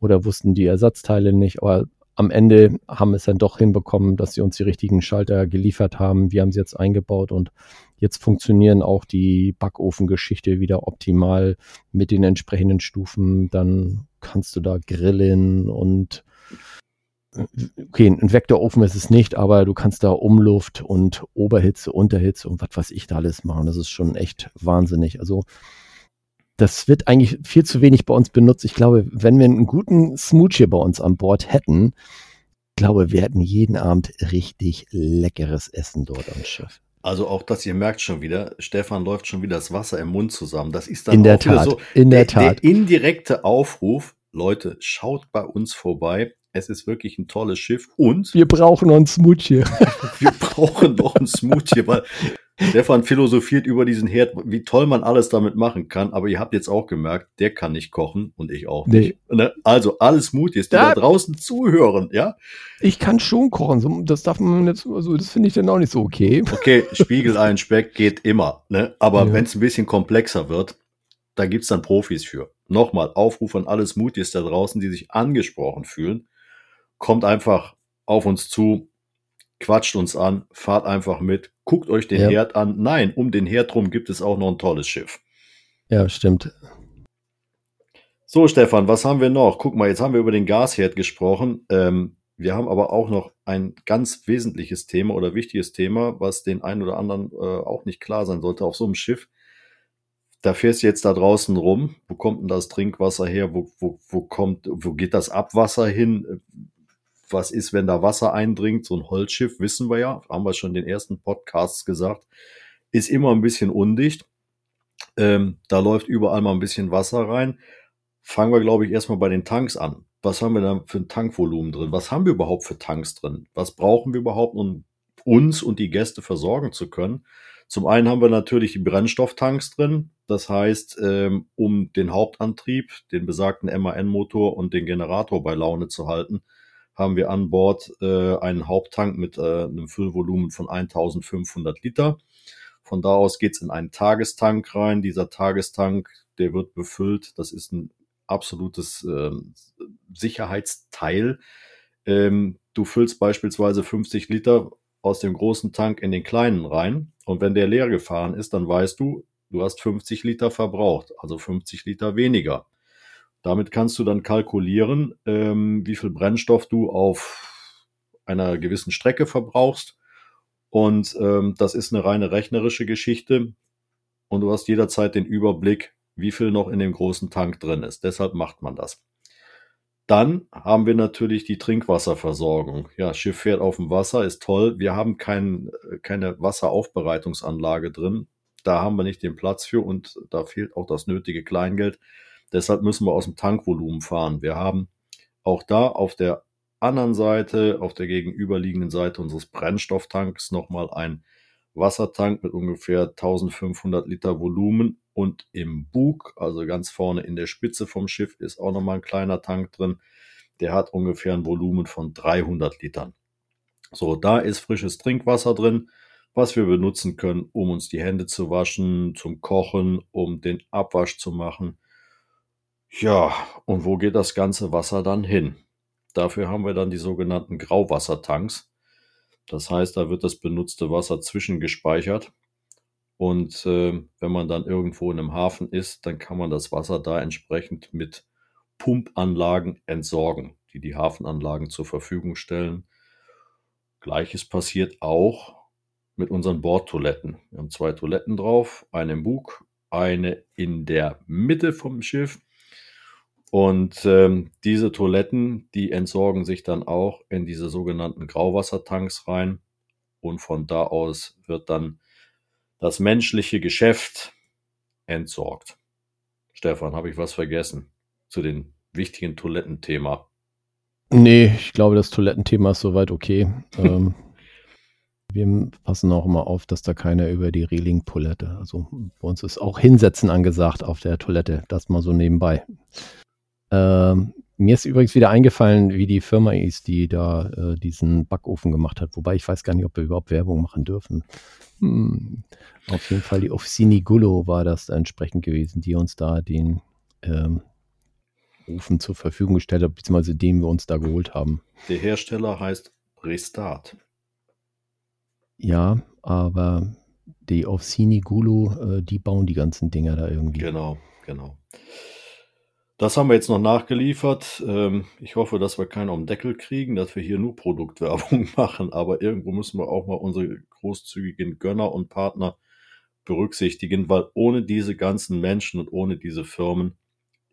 oder wussten die Ersatzteile nicht. Aber am Ende haben es dann doch hinbekommen, dass sie uns die richtigen Schalter geliefert haben. Wir haben sie jetzt eingebaut und jetzt funktionieren auch die Backofengeschichte wieder optimal mit den entsprechenden Stufen. Dann kannst du da grillen und okay, ein Vektorofen ist es nicht, aber du kannst da Umluft und Oberhitze, Unterhitze und was weiß ich da alles machen. Das ist schon echt wahnsinnig. Also das wird eigentlich viel zu wenig bei uns benutzt. Ich glaube, wenn wir einen guten Smoothie bei uns an Bord hätten, glaube, wir hätten jeden Abend richtig leckeres Essen dort am Schiff. Also auch das, ihr merkt schon wieder, Stefan läuft schon wieder das Wasser im Mund zusammen. Das ist dann in der Tat, so in der, der Tat. Der indirekte Aufruf, Leute, schaut bei uns vorbei. Es ist wirklich ein tolles Schiff und wir brauchen noch einen Smoothie. wir brauchen noch einen Smoothie, weil Stefan philosophiert über diesen Herd, wie toll man alles damit machen kann, aber ihr habt jetzt auch gemerkt, der kann nicht kochen und ich auch nicht. Nee. Ne? Also alles Smoothies, die da, da draußen zuhören, ja? Ich kann schon kochen, das darf man jetzt, also das finde ich dann auch nicht so okay. Okay, Spiegelei Speck geht immer, ne? Aber ja. wenn es ein bisschen komplexer wird, da gibt's dann Profis für. Nochmal, Aufruf an alle Smoothies da draußen, die sich angesprochen fühlen. Kommt einfach auf uns zu, quatscht uns an, fahrt einfach mit, guckt euch den ja. Herd an. Nein, um den Herd rum gibt es auch noch ein tolles Schiff. Ja, stimmt. So, Stefan, was haben wir noch? Guck mal, jetzt haben wir über den Gasherd gesprochen. Ähm, wir haben aber auch noch ein ganz wesentliches Thema oder wichtiges Thema, was den einen oder anderen äh, auch nicht klar sein sollte auf so einem Schiff. Da fährst du jetzt da draußen rum. Wo kommt denn das Trinkwasser her? Wo, wo, wo kommt, wo geht das Abwasser hin? Was ist, wenn da Wasser eindringt. So ein Holzschiff, wissen wir ja, haben wir schon in den ersten Podcasts gesagt, ist immer ein bisschen undicht. Ähm, da läuft überall mal ein bisschen Wasser rein. Fangen wir, glaube ich, erstmal bei den Tanks an. Was haben wir da für ein Tankvolumen drin? Was haben wir überhaupt für Tanks drin? Was brauchen wir überhaupt, um uns und die Gäste versorgen zu können? Zum einen haben wir natürlich die Brennstofftanks drin. Das heißt, ähm, um den Hauptantrieb, den besagten MAN-Motor und den Generator bei Laune zu halten, haben wir an Bord äh, einen Haupttank mit äh, einem Füllvolumen von 1500 Liter. Von da aus geht's in einen Tagestank rein. Dieser Tagestank, der wird befüllt. Das ist ein absolutes äh, Sicherheitsteil. Ähm, du füllst beispielsweise 50 Liter aus dem großen Tank in den kleinen rein. Und wenn der leer gefahren ist, dann weißt du, du hast 50 Liter verbraucht, also 50 Liter weniger. Damit kannst du dann kalkulieren, ähm, wie viel Brennstoff du auf einer gewissen Strecke verbrauchst. Und ähm, das ist eine reine rechnerische Geschichte. Und du hast jederzeit den Überblick, wie viel noch in dem großen Tank drin ist. Deshalb macht man das. Dann haben wir natürlich die Trinkwasserversorgung. Ja, Schiff fährt auf dem Wasser, ist toll. Wir haben kein, keine Wasseraufbereitungsanlage drin. Da haben wir nicht den Platz für und da fehlt auch das nötige Kleingeld. Deshalb müssen wir aus dem Tankvolumen fahren. Wir haben auch da auf der anderen Seite, auf der gegenüberliegenden Seite unseres Brennstofftanks nochmal ein Wassertank mit ungefähr 1500 Liter Volumen und im Bug, also ganz vorne in der Spitze vom Schiff, ist auch nochmal ein kleiner Tank drin. Der hat ungefähr ein Volumen von 300 Litern. So, da ist frisches Trinkwasser drin, was wir benutzen können, um uns die Hände zu waschen, zum Kochen, um den Abwasch zu machen ja, und wo geht das ganze Wasser dann hin? Dafür haben wir dann die sogenannten Grauwassertanks. Das heißt, da wird das benutzte Wasser zwischengespeichert. Und äh, wenn man dann irgendwo in einem Hafen ist, dann kann man das Wasser da entsprechend mit Pumpanlagen entsorgen, die die Hafenanlagen zur Verfügung stellen. Gleiches passiert auch mit unseren Bordtoiletten. Wir haben zwei Toiletten drauf, eine im Bug, eine in der Mitte vom Schiff und ähm, diese Toiletten, die entsorgen sich dann auch in diese sogenannten Grauwassertanks rein. Und von da aus wird dann das menschliche Geschäft entsorgt. Stefan, habe ich was vergessen zu den wichtigen Toilettenthema? Nee, ich glaube, das Toilettenthema ist soweit okay. ähm, wir passen auch immer auf, dass da keiner über die Reling-Toilette, also bei uns ist auch Hinsetzen angesagt auf der Toilette, das mal so nebenbei. Ähm, mir ist übrigens wieder eingefallen, wie die Firma ist, die da äh, diesen Backofen gemacht hat. Wobei ich weiß gar nicht, ob wir überhaupt Werbung machen dürfen. Hm. Auf jeden Fall die Officini Gullo war das entsprechend gewesen, die uns da den ähm, Ofen zur Verfügung gestellt hat, beziehungsweise den wir uns da geholt haben. Der Hersteller heißt Restart. Ja, aber die Orsini Gulu, äh, die bauen die ganzen Dinger da irgendwie. Genau, genau. Das haben wir jetzt noch nachgeliefert. Ähm, ich hoffe, dass wir keinen um Deckel kriegen, dass wir hier nur Produktwerbung machen, aber irgendwo müssen wir auch mal unsere großzügigen Gönner und Partner berücksichtigen, weil ohne diese ganzen Menschen und ohne diese Firmen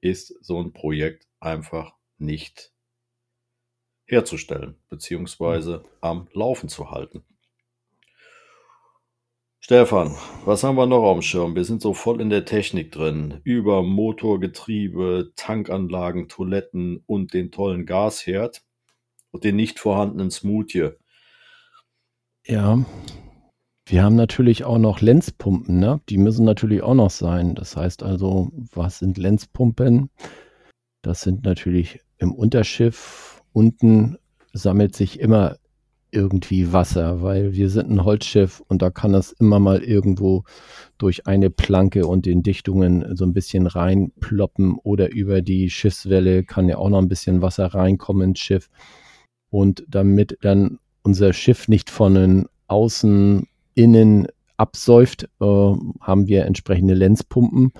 ist so ein Projekt einfach nicht herzustellen, beziehungsweise am Laufen zu halten. Stefan, was haben wir noch auf dem Schirm? Wir sind so voll in der Technik drin. Über Motor, Getriebe, Tankanlagen, Toiletten und den tollen Gasherd und den nicht vorhandenen Smoothie. Ja. Wir haben natürlich auch noch Lenzpumpen, ne? Die müssen natürlich auch noch sein. Das heißt also, was sind Lenzpumpen? Das sind natürlich im Unterschiff. Unten sammelt sich immer irgendwie Wasser, weil wir sind ein Holzschiff und da kann das immer mal irgendwo durch eine Planke und den Dichtungen so ein bisschen reinploppen oder über die Schiffswelle kann ja auch noch ein bisschen Wasser reinkommen ins Schiff. Und damit dann unser Schiff nicht von außen innen absäuft, äh, haben wir entsprechende Lenzpumpen.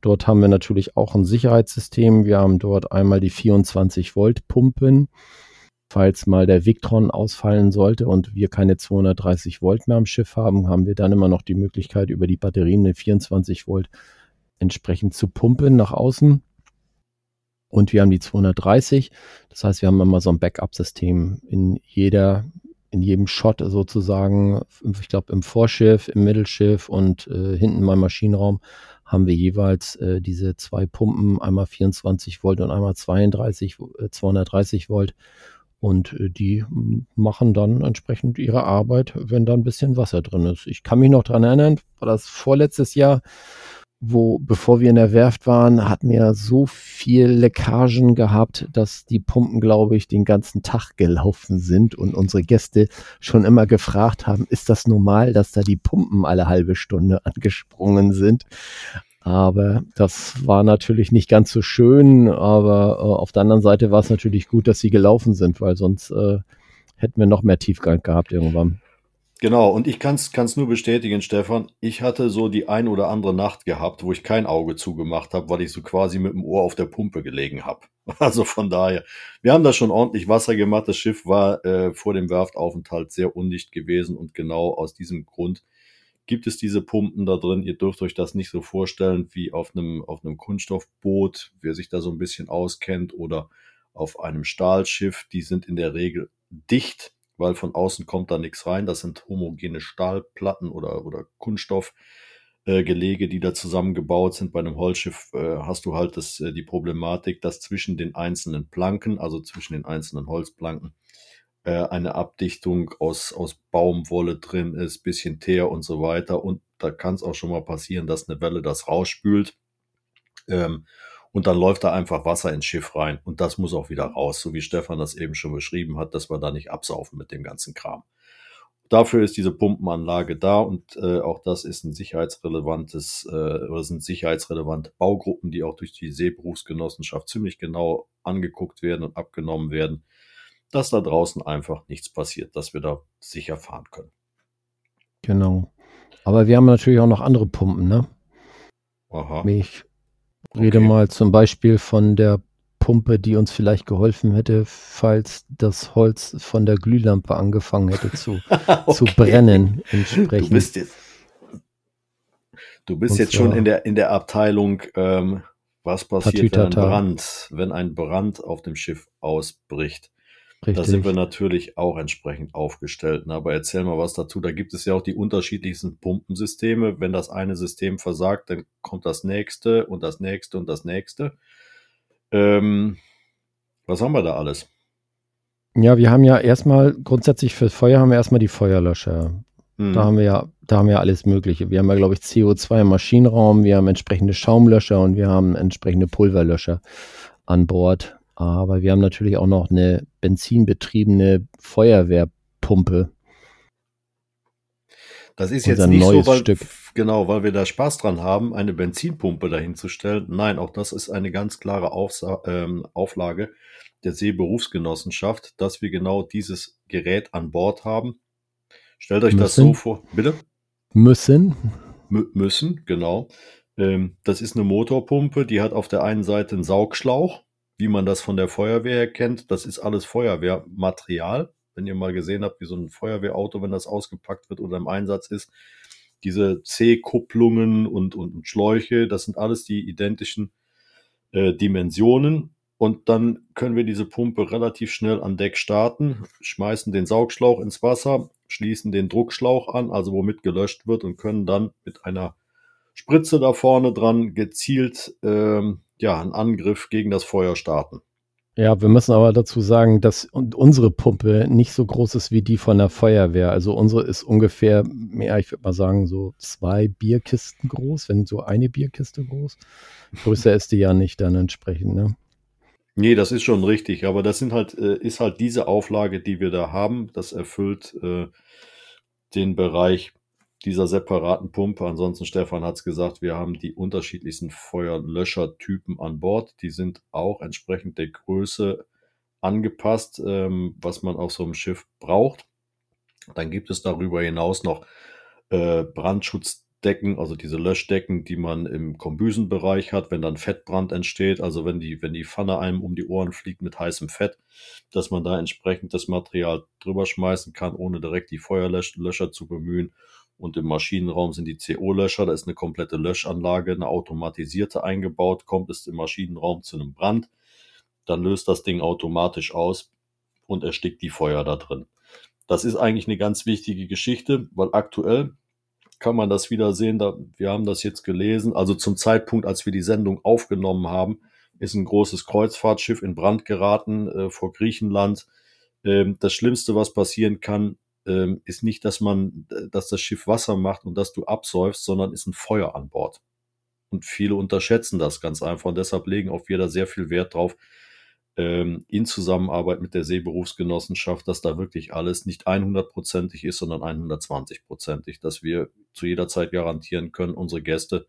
Dort haben wir natürlich auch ein Sicherheitssystem. Wir haben dort einmal die 24 Volt Pumpen falls mal der Victron ausfallen sollte und wir keine 230 Volt mehr am Schiff haben, haben wir dann immer noch die Möglichkeit, über die Batterien eine 24 Volt entsprechend zu pumpen nach außen. Und wir haben die 230. Das heißt, wir haben immer so ein Backup-System in jeder, in jedem Shot sozusagen. Ich glaube, im Vorschiff, im Mittelschiff und äh, hinten beim Maschinenraum haben wir jeweils äh, diese zwei Pumpen, einmal 24 Volt und einmal 32, äh, 230 Volt. Und äh, die machen dann entsprechend ihre Arbeit, wenn da ein bisschen Wasser drin ist. Ich kann mich noch dran erinnern, war das vorletztes Jahr, wo, bevor wir in der Werft waren, hatten wir so viel Leckagen gehabt, dass die Pumpen, glaube ich, den ganzen Tag gelaufen sind und unsere Gäste schon immer gefragt haben, ist das normal, dass da die Pumpen alle halbe Stunde angesprungen sind? Aber das war natürlich nicht ganz so schön, aber äh, auf der anderen Seite war es natürlich gut, dass sie gelaufen sind, weil sonst äh, hätten wir noch mehr Tiefgang gehabt irgendwann. Genau, und ich kann es nur bestätigen, Stefan. Ich hatte so die ein oder andere Nacht gehabt, wo ich kein Auge zugemacht habe, weil ich so quasi mit dem Ohr auf der Pumpe gelegen habe. Also von daher, wir haben da schon ordentlich Wasser gemacht. Das Schiff war äh, vor dem Werftaufenthalt sehr undicht gewesen und genau aus diesem Grund gibt es diese Pumpen da drin. Ihr dürft euch das nicht so vorstellen wie auf einem, auf einem Kunststoffboot, wer sich da so ein bisschen auskennt, oder auf einem Stahlschiff. Die sind in der Regel dicht, weil von außen kommt da nichts rein. Das sind homogene Stahlplatten oder, oder Kunststoffgelege, äh, die da zusammengebaut sind. Bei einem Holzschiff äh, hast du halt das, äh, die Problematik, dass zwischen den einzelnen Planken, also zwischen den einzelnen Holzplanken, äh, eine Abdichtung aus, aus Baumwolle drin ist, bisschen Teer und so weiter. Und da kann es auch schon mal passieren, dass eine Welle das rausspült. Ähm, und dann läuft da einfach Wasser ins Schiff rein. Und das muss auch wieder raus, so wie Stefan das eben schon beschrieben hat, dass wir da nicht absaufen mit dem ganzen Kram. Dafür ist diese Pumpenanlage da und äh, auch das ist ein sicherheitsrelevantes äh, oder sind sicherheitsrelevante Baugruppen, die auch durch die Seeberufsgenossenschaft ziemlich genau angeguckt werden und abgenommen werden dass da draußen einfach nichts passiert, dass wir da sicher fahren können. Genau. Aber wir haben natürlich auch noch andere Pumpen, ne? Aha. Ich rede okay. mal zum Beispiel von der Pumpe, die uns vielleicht geholfen hätte, falls das Holz von der Glühlampe angefangen hätte zu, okay. zu brennen. Entsprechend. Du bist jetzt, du bist jetzt schon in der, in der Abteilung, ähm, was passiert, wenn ein Brand, wenn ein Brand auf dem Schiff ausbricht. Richtig. Da sind wir natürlich auch entsprechend aufgestellt. Ne? Aber erzähl mal was dazu. Da gibt es ja auch die unterschiedlichsten Pumpensysteme. Wenn das eine System versagt, dann kommt das nächste und das nächste und das nächste. Ähm, was haben wir da alles? Ja, wir haben ja erstmal grundsätzlich für Feuer haben wir erstmal die Feuerlöscher. Mhm. Da haben wir ja, da haben wir alles Mögliche. Wir haben ja, glaube ich, CO2 im Maschinenraum, wir haben entsprechende Schaumlöscher und wir haben entsprechende Pulverlöscher an Bord. Aber wir haben natürlich auch noch eine benzinbetriebene Feuerwehrpumpe. Das ist jetzt nicht so, weil, genau, weil wir da Spaß dran haben, eine Benzinpumpe dahinzustellen. Nein, auch das ist eine ganz klare Aufsa ähm, Auflage der Seeberufsgenossenschaft, dass wir genau dieses Gerät an Bord haben. Stellt euch das so Müssen. vor. Bitte? Müssen. Mü müssen, genau. Ähm, das ist eine Motorpumpe, die hat auf der einen Seite einen Saugschlauch, wie man das von der Feuerwehr kennt. Das ist alles Feuerwehrmaterial. Wenn ihr mal gesehen habt, wie so ein Feuerwehrauto, wenn das ausgepackt wird oder im Einsatz ist, diese C-Kupplungen und, und, und Schläuche, das sind alles die identischen äh, Dimensionen. Und dann können wir diese Pumpe relativ schnell an Deck starten, schmeißen den Saugschlauch ins Wasser, schließen den Druckschlauch an, also womit gelöscht wird, und können dann mit einer Spritze da vorne dran gezielt ähm, ja, einen Angriff gegen das Feuer starten. Ja, wir müssen aber dazu sagen, dass un- unsere Pumpe nicht so groß ist wie die von der Feuerwehr. Also unsere ist ungefähr, ja, ich würde mal sagen, so zwei Bierkisten groß, wenn so eine Bierkiste groß. Größer ist die ja nicht dann entsprechend, ne? Nee, das ist schon richtig, aber das sind halt, äh, ist halt diese Auflage, die wir da haben. Das erfüllt äh, den Bereich dieser separaten Pumpe. Ansonsten, Stefan hat es gesagt, wir haben die unterschiedlichsten Feuerlöschertypen an Bord. Die sind auch entsprechend der Größe angepasst, ähm, was man auf so einem Schiff braucht. Dann gibt es darüber hinaus noch äh, Brandschutzdecken, also diese Löschdecken, die man im Kombüsenbereich hat, wenn dann Fettbrand entsteht, also wenn die, wenn die Pfanne einem um die Ohren fliegt mit heißem Fett, dass man da entsprechend das Material drüber schmeißen kann, ohne direkt die Feuerlöscher zu bemühen. Und im Maschinenraum sind die CO-Löscher, da ist eine komplette Löschanlage, eine automatisierte eingebaut, kommt es im Maschinenraum zu einem Brand, dann löst das Ding automatisch aus und erstickt die Feuer da drin. Das ist eigentlich eine ganz wichtige Geschichte, weil aktuell kann man das wieder sehen. Da, wir haben das jetzt gelesen. Also zum Zeitpunkt, als wir die Sendung aufgenommen haben, ist ein großes Kreuzfahrtschiff in Brand geraten äh, vor Griechenland. Ähm, das Schlimmste, was passieren kann, ähm, ist nicht, dass man, dass das Schiff Wasser macht und dass du absäufst, sondern ist ein Feuer an Bord. Und viele unterschätzen das ganz einfach und deshalb legen auch wir da sehr viel Wert drauf, ähm, in Zusammenarbeit mit der Seeberufsgenossenschaft, dass da wirklich alles nicht 100%ig ist, sondern 120%ig, dass wir zu jeder Zeit garantieren können, unsere Gäste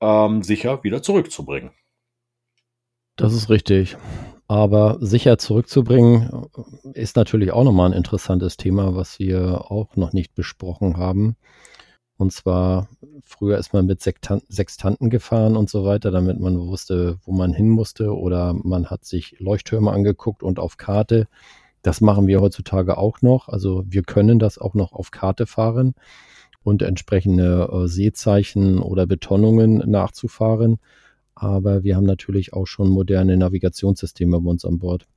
ähm, sicher wieder zurückzubringen. Das ist richtig. Aber sicher zurückzubringen ist natürlich auch nochmal ein interessantes Thema, was wir auch noch nicht besprochen haben. Und zwar, früher ist man mit Sextanten gefahren und so weiter, damit man wusste, wo man hin musste. Oder man hat sich Leuchttürme angeguckt und auf Karte. Das machen wir heutzutage auch noch. Also wir können das auch noch auf Karte fahren und entsprechende äh, Seezeichen oder Betonungen nachzufahren. Aber wir haben natürlich auch schon moderne Navigationssysteme bei uns an Bord.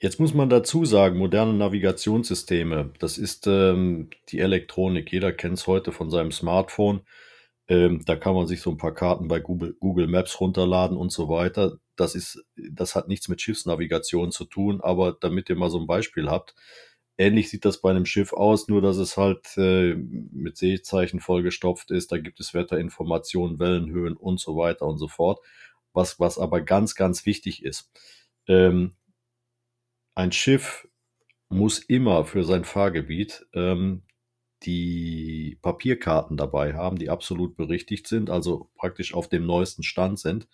Jetzt muss man dazu sagen, moderne Navigationssysteme, das ist ähm, die Elektronik. Jeder kennt es heute von seinem Smartphone. Ähm, da kann man sich so ein paar Karten bei Google, Google Maps runterladen und so weiter. Das ist, das hat nichts mit Schiffsnavigation zu tun, aber damit ihr mal so ein Beispiel habt, ähnlich sieht das bei einem Schiff aus, nur dass es halt äh, mit Seezeichen vollgestopft ist. Da gibt es Wetterinformationen, Wellenhöhen und so weiter und so fort. Was, was aber ganz, ganz wichtig ist. Ähm, ein Schiff muss immer für sein Fahrgebiet ähm, die Papierkarten dabei haben, die absolut berichtigt sind, also praktisch auf dem neuesten Stand sind.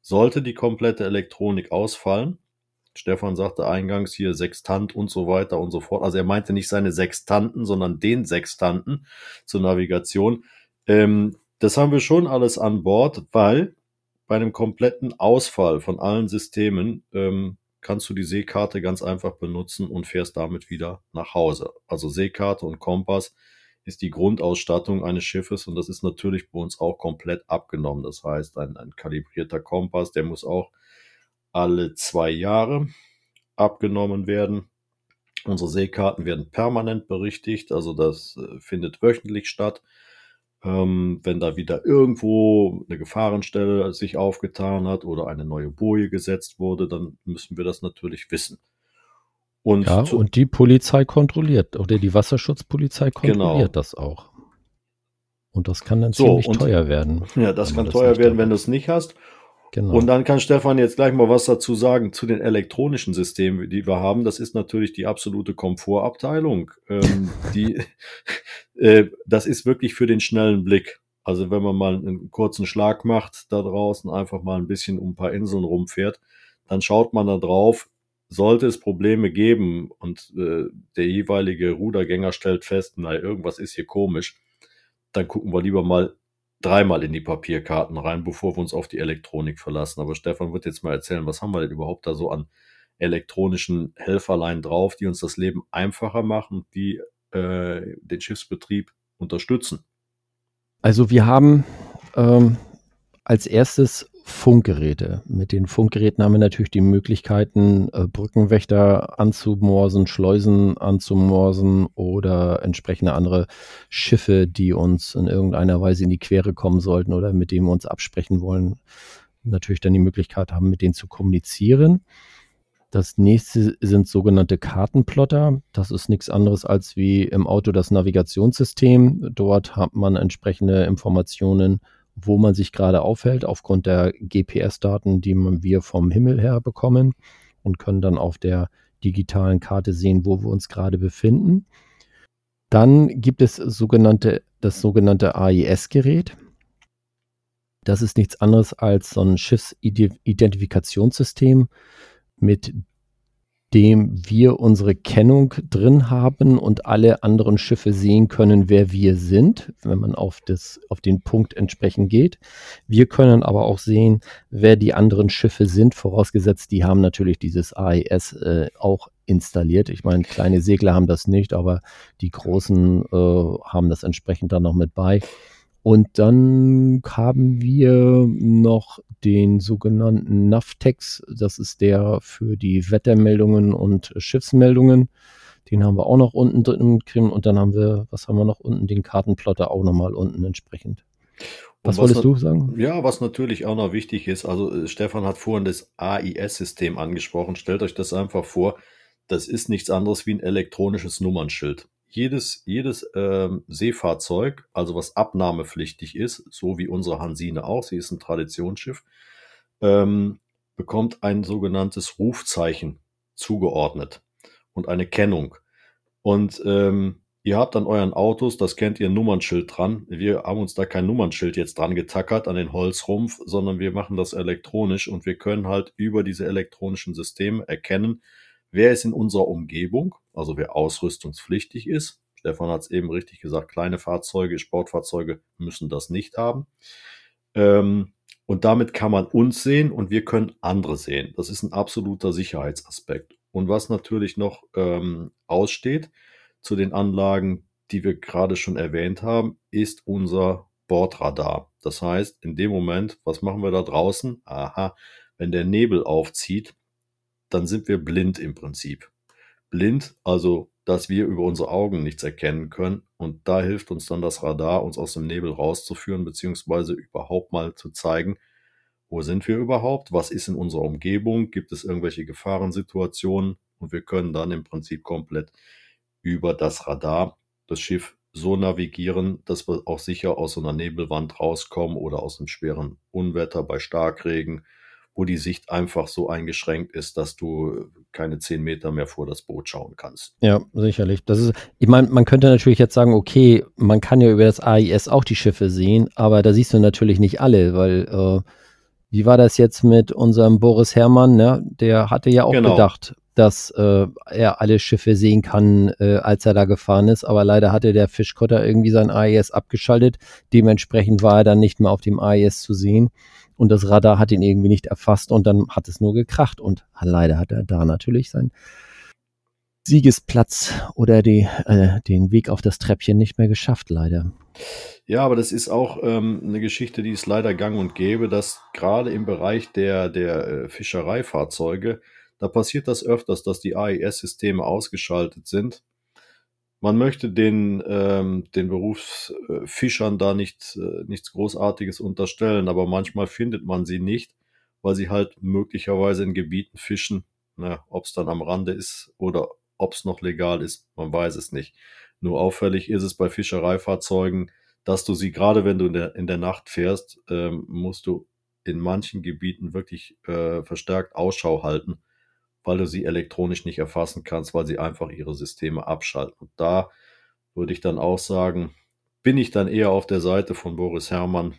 Sollte die komplette Elektronik ausfallen, Stefan sagte eingangs hier Sextant und so weiter und so fort. Also er meinte nicht seine Sextanten, sondern den Sextanten zur Navigation. Ähm, das haben wir schon alles an Bord, weil bei einem kompletten Ausfall von allen Systemen ähm, kannst du die Seekarte ganz einfach benutzen und fährst damit wieder nach Hause. Also Seekarte und Kompass ist die Grundausstattung eines Schiffes und das ist natürlich bei uns auch komplett abgenommen. Das heißt, ein, ein kalibrierter Kompass, der muss auch alle zwei Jahre abgenommen werden. Unsere Seekarten werden permanent berichtigt, also das äh, findet wöchentlich statt. Ähm, wenn da wieder irgendwo eine Gefahrenstelle sich aufgetan hat oder eine neue Boje gesetzt wurde, dann müssen wir das natürlich wissen. Und, ja, und die Polizei kontrolliert oder die Wasserschutzpolizei kontrolliert genau. das auch. Und das kann dann so, ziemlich teuer werden. Ja, das kann das teuer werden, wenn du es nicht hast. Genau. Und dann kann Stefan jetzt gleich mal was dazu sagen zu den elektronischen Systemen, die wir haben. Das ist natürlich die absolute Komfortabteilung. Ähm, die, äh, das ist wirklich für den schnellen Blick. Also wenn man mal einen kurzen Schlag macht da draußen, einfach mal ein bisschen um ein paar Inseln rumfährt, dann schaut man da drauf. Sollte es Probleme geben und äh, der jeweilige Rudergänger stellt fest, na, irgendwas ist hier komisch, dann gucken wir lieber mal dreimal in die Papierkarten rein, bevor wir uns auf die Elektronik verlassen. Aber Stefan wird jetzt mal erzählen, was haben wir denn überhaupt da so an elektronischen Helferlein drauf, die uns das Leben einfacher machen, die äh, den Schiffsbetrieb unterstützen. Also wir haben ähm, als erstes Funkgeräte. Mit den Funkgeräten haben wir natürlich die Möglichkeiten, äh, Brückenwächter anzumorsen, Schleusen anzumorsen oder entsprechende andere Schiffe, die uns in irgendeiner Weise in die Quere kommen sollten oder mit denen wir uns absprechen wollen, natürlich dann die Möglichkeit haben, mit denen zu kommunizieren. Das nächste sind sogenannte Kartenplotter. Das ist nichts anderes als wie im Auto das Navigationssystem. Dort hat man entsprechende Informationen wo man sich gerade aufhält, aufgrund der GPS-Daten, die wir vom Himmel her bekommen und können dann auf der digitalen Karte sehen, wo wir uns gerade befinden. Dann gibt es sogenannte, das sogenannte AIS-Gerät. Das ist nichts anderes als so ein Schiffsidentifikationssystem, mit dem wir unsere Kennung drin haben und alle anderen Schiffe sehen können, wer wir sind, wenn man auf, das, auf den Punkt entsprechend geht. Wir können aber auch sehen, wer die anderen Schiffe sind, vorausgesetzt, die haben natürlich dieses AIS äh, auch installiert. Ich meine, kleine Segler haben das nicht, aber die großen äh, haben das entsprechend dann noch mit bei. Und dann haben wir noch den sogenannten Navtex. Das ist der für die Wettermeldungen und Schiffsmeldungen. Den haben wir auch noch unten drin. Und dann haben wir, was haben wir noch unten? Den Kartenplotter auch nochmal unten entsprechend. Was, was wolltest du sagen? Ja, was natürlich auch noch wichtig ist, also äh, Stefan hat vorhin das AIS-System angesprochen. Stellt euch das einfach vor, das ist nichts anderes wie ein elektronisches Nummernschild jedes, jedes ähm, Seefahrzeug, also was abnahmepflichtig ist, so wie unsere Hansine auch, sie ist ein Traditionsschiff, ähm, bekommt ein sogenanntes Rufzeichen zugeordnet und eine Kennung. Und ähm, ihr habt an euren Autos, das kennt ihr, Nummernschild dran. Wir haben uns da kein Nummernschild jetzt dran getackert an den Holzrumpf, sondern wir machen das elektronisch und wir können halt über diese elektronischen Systeme erkennen, wer ist in unserer Umgebung, also wer ausrüstungspflichtig ist. Stefan hat es eben richtig gesagt, kleine Fahrzeuge, Sportfahrzeuge müssen das nicht haben. Ähm, und damit kann man uns sehen und wir können andere sehen. Das ist ein absoluter Sicherheitsaspekt. Und was natürlich noch ähm, aussteht zu den Anlagen, die wir gerade schon erwähnt haben, ist unser Bordradar. Das heißt, in dem Moment, was machen wir da draußen? Aha, wenn der Nebel aufzieht, dann sind wir blind im Prinzip. Blind, also dass wir über unsere Augen nichts erkennen können. Und da hilft uns dann das Radar, uns aus dem Nebel rauszuführen, beziehungsweise überhaupt mal zu zeigen, wo sind wir überhaupt, was ist in unserer Umgebung, gibt es irgendwelche Gefahrensituationen? Und wir können dann im Prinzip komplett über das Radar das Schiff so navigieren, dass wir auch sicher aus so einer Nebelwand rauskommen oder aus einem schweren Unwetter bei Starkregen wo die Sicht einfach so eingeschränkt ist, dass du keine zehn Meter mehr vor das Boot schauen kannst. Ja, sicherlich. Das ist, ich meine, man könnte natürlich jetzt sagen, okay, man kann ja über das AIS auch die Schiffe sehen, aber da siehst du natürlich nicht alle, weil äh, wie war das jetzt mit unserem Boris Herrmann? Ne? Der hatte ja auch genau. gedacht, dass äh, er alle Schiffe sehen kann, äh, als er da gefahren ist. Aber leider hatte der Fischkotter irgendwie sein AIS abgeschaltet. Dementsprechend war er dann nicht mehr auf dem AIS zu sehen und das Radar hat ihn irgendwie nicht erfasst und dann hat es nur gekracht und leider hat er da natürlich seinen Siegesplatz oder die, äh, den Weg auf das Treppchen nicht mehr geschafft, leider. Ja, aber das ist auch ähm, eine Geschichte, die ist leider gang und gäbe, dass gerade im Bereich der, der äh, Fischereifahrzeuge, da passiert das öfters, dass die AIS-Systeme ausgeschaltet sind man möchte den, ähm, den Berufsfischern da nicht, äh, nichts Großartiges unterstellen, aber manchmal findet man sie nicht, weil sie halt möglicherweise in Gebieten fischen. Ne, ob es dann am Rande ist oder ob es noch legal ist, man weiß es nicht. Nur auffällig ist es bei Fischereifahrzeugen, dass du sie, gerade wenn du in der, in der Nacht fährst, ähm, musst du in manchen Gebieten wirklich äh, verstärkt Ausschau halten, weil du sie elektronisch nicht erfassen kannst, weil sie einfach ihre Systeme abschalten. Und da würde ich dann auch sagen, bin ich dann eher auf der Seite von Boris Herrmann.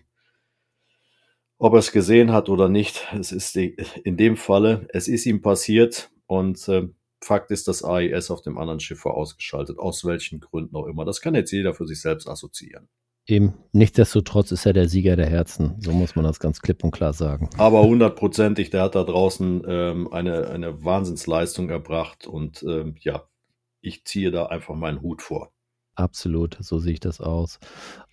Ob er es gesehen hat oder nicht, es ist in dem Falle, es ist ihm passiert und äh, Fakt ist, dass AIS auf dem anderen Schiff war ausgeschaltet, aus welchen Gründen auch immer. Das kann jetzt jeder für sich selbst assoziieren. Eben, nichtsdestotrotz ist er der Sieger der Herzen, so muss man das ganz klipp und klar sagen. Aber hundertprozentig, der hat da draußen ähm, eine, eine Wahnsinnsleistung erbracht und ähm, ja, ich ziehe da einfach meinen Hut vor. Absolut, so sehe ich das aus.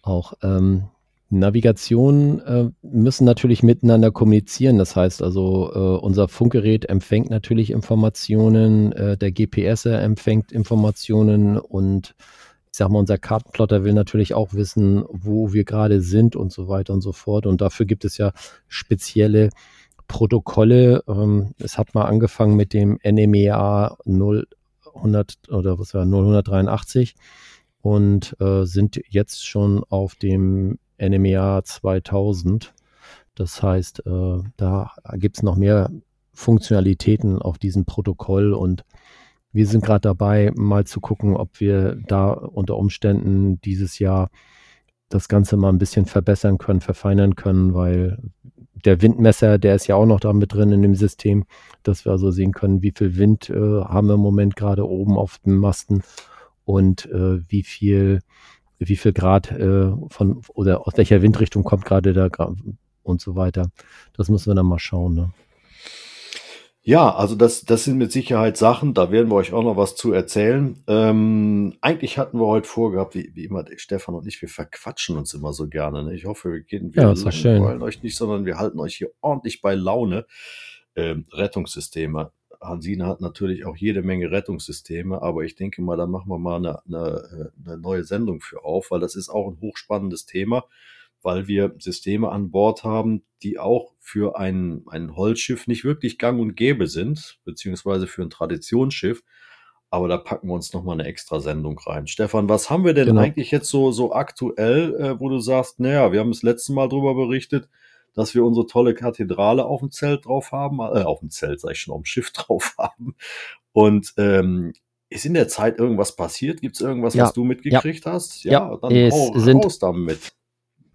Auch ähm, Navigationen äh, müssen natürlich miteinander kommunizieren. Das heißt also, äh, unser Funkgerät empfängt natürlich Informationen, äh, der GPS empfängt Informationen und ich sag mal, unser Kartenplotter will natürlich auch wissen, wo wir gerade sind und so weiter und so fort. Und dafür gibt es ja spezielle Protokolle. Ähm, es hat mal angefangen mit dem NMEA 0100 oder was war 0183 und äh, sind jetzt schon auf dem NMEA 2000. Das heißt, äh, da gibt es noch mehr Funktionalitäten auf diesem Protokoll und wir sind gerade dabei, mal zu gucken, ob wir da unter Umständen dieses Jahr das Ganze mal ein bisschen verbessern können, verfeinern können, weil der Windmesser, der ist ja auch noch da mit drin in dem System, dass wir also sehen können, wie viel Wind äh, haben wir im Moment gerade oben auf dem Masten und äh, wie viel, wie viel Grad äh, von oder aus welcher Windrichtung kommt gerade da und so weiter. Das müssen wir dann mal schauen. Ne? Ja, also das, das sind mit Sicherheit Sachen, da werden wir euch auch noch was zu erzählen. Ähm, eigentlich hatten wir heute vorgehabt, wie, wie immer, Stefan und ich, wir verquatschen uns immer so gerne. Ne? Ich hoffe, wir gehen wir ja, wollen euch nicht, sondern wir halten euch hier ordentlich bei Laune. Ähm, Rettungssysteme. Hansine hat natürlich auch jede Menge Rettungssysteme, aber ich denke mal, da machen wir mal eine, eine, eine neue Sendung für auf, weil das ist auch ein hochspannendes Thema, weil wir Systeme an Bord haben, die auch für ein, ein Holzschiff nicht wirklich gang und gäbe sind, beziehungsweise für ein Traditionsschiff. Aber da packen wir uns nochmal eine extra Sendung rein. Stefan, was haben wir denn genau. eigentlich jetzt so, so aktuell, äh, wo du sagst, naja, wir haben das letzte Mal darüber berichtet, dass wir unsere tolle Kathedrale auf dem Zelt drauf haben, äh, auf dem Zelt, sag ich schon, auf dem Schiff drauf haben. Und ähm, ist in der Zeit irgendwas passiert? Gibt es irgendwas, ja. was du mitgekriegt ja. hast? Ja, ja dann es hau, sind, raus damit.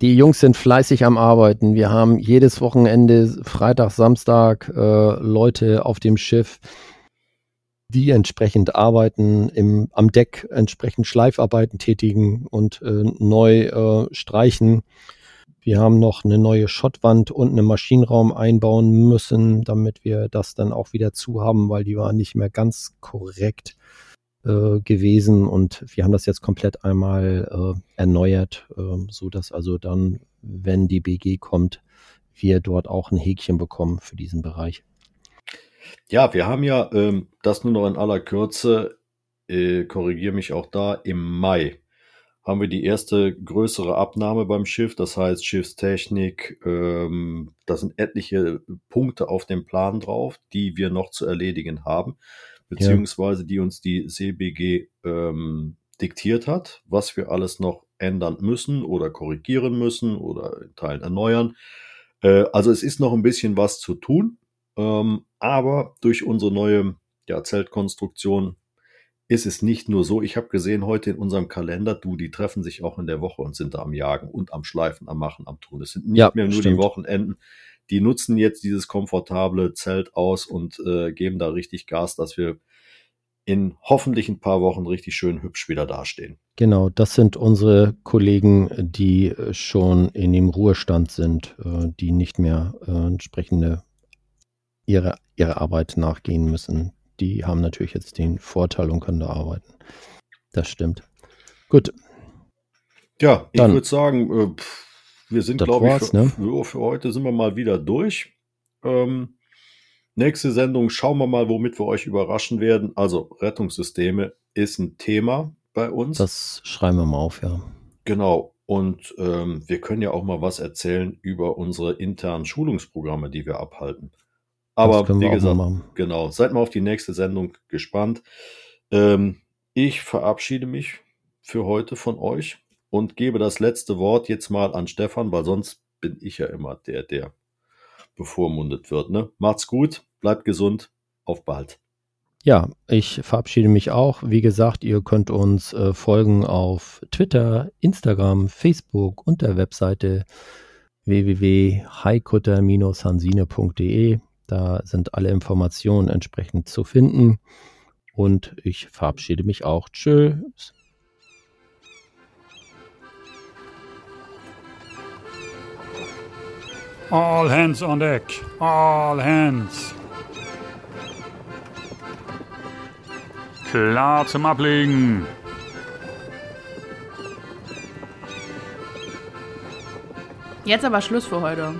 Die Jungs sind fleißig am Arbeiten. Wir haben jedes Wochenende, Freitag, Samstag, äh, Leute auf dem Schiff, die entsprechend arbeiten, im, am Deck entsprechend Schleifarbeiten tätigen und äh, neu äh, streichen. Wir haben noch eine neue Schottwand und einen Maschinenraum einbauen müssen, damit wir das dann auch wieder zu haben, weil die waren nicht mehr ganz korrekt äh, gewesen und wir haben das jetzt komplett einmal äh, erneuert, äh, so dass also dann, wenn die BG kommt, wir dort auch ein Häkchen bekommen für diesen Bereich. Ja, wir haben ja ähm, das nur noch in aller Kürze, äh, korrigiere mich auch da, im Mai haben wir die erste größere Abnahme beim Schiff, das heißt Schiffstechnik, ähm, da sind etliche Punkte auf dem Plan drauf, die wir noch zu erledigen haben, beziehungsweise die uns die CBG ähm, diktiert hat, was wir alles noch ändern müssen oder korrigieren müssen oder in Teilen erneuern. Äh, also es ist noch ein bisschen was zu tun, ähm, aber durch unsere neue ja, Zeltkonstruktion ist es nicht nur so, ich habe gesehen heute in unserem Kalender, du, die treffen sich auch in der Woche und sind da am Jagen und am Schleifen, am Machen, am Tun. Es sind nicht ja, mehr nur stimmt. die Wochenenden. Die nutzen jetzt dieses komfortable Zelt aus und äh, geben da richtig Gas, dass wir in hoffentlich ein paar Wochen richtig schön hübsch wieder dastehen. Genau, das sind unsere Kollegen, die äh, schon in dem Ruhestand sind, äh, die nicht mehr äh, entsprechende ihre, ihre Arbeit nachgehen müssen die haben natürlich jetzt den Vorteil und können da arbeiten. Das stimmt. Gut. Ja, ich würde sagen, äh, wir sind, glaube ich, für, ne? für, für, heute sind wir mal wieder durch. Ähm, nächste Sendung schauen wir mal, womit wir euch überraschen werden. Also Rettungssysteme ist ein Thema bei uns. Das schreiben wir mal auf, ja. Genau. Und ähm, wir können ja auch mal was erzählen über unsere internen Schulungsprogramme, die wir abhalten. Aber wie gesagt, genau, seid mal auf die nächste Sendung gespannt. Ähm, ich verabschiede mich für heute von euch und gebe das letzte Wort jetzt mal an Stefan, weil sonst bin ich ja immer der, der bevormundet wird. Ne? Macht's gut, bleibt gesund, auf bald. Ja, ich verabschiede mich auch. Wie gesagt, ihr könnt uns äh, folgen auf Twitter, Instagram, Facebook und der Webseite www.heikutter-hansine.de. Da sind alle Informationen entsprechend zu finden. Und ich verabschiede mich auch. Tschüss. All hands on deck. All hands. Klar zum Ablegen. Jetzt aber Schluss für heute.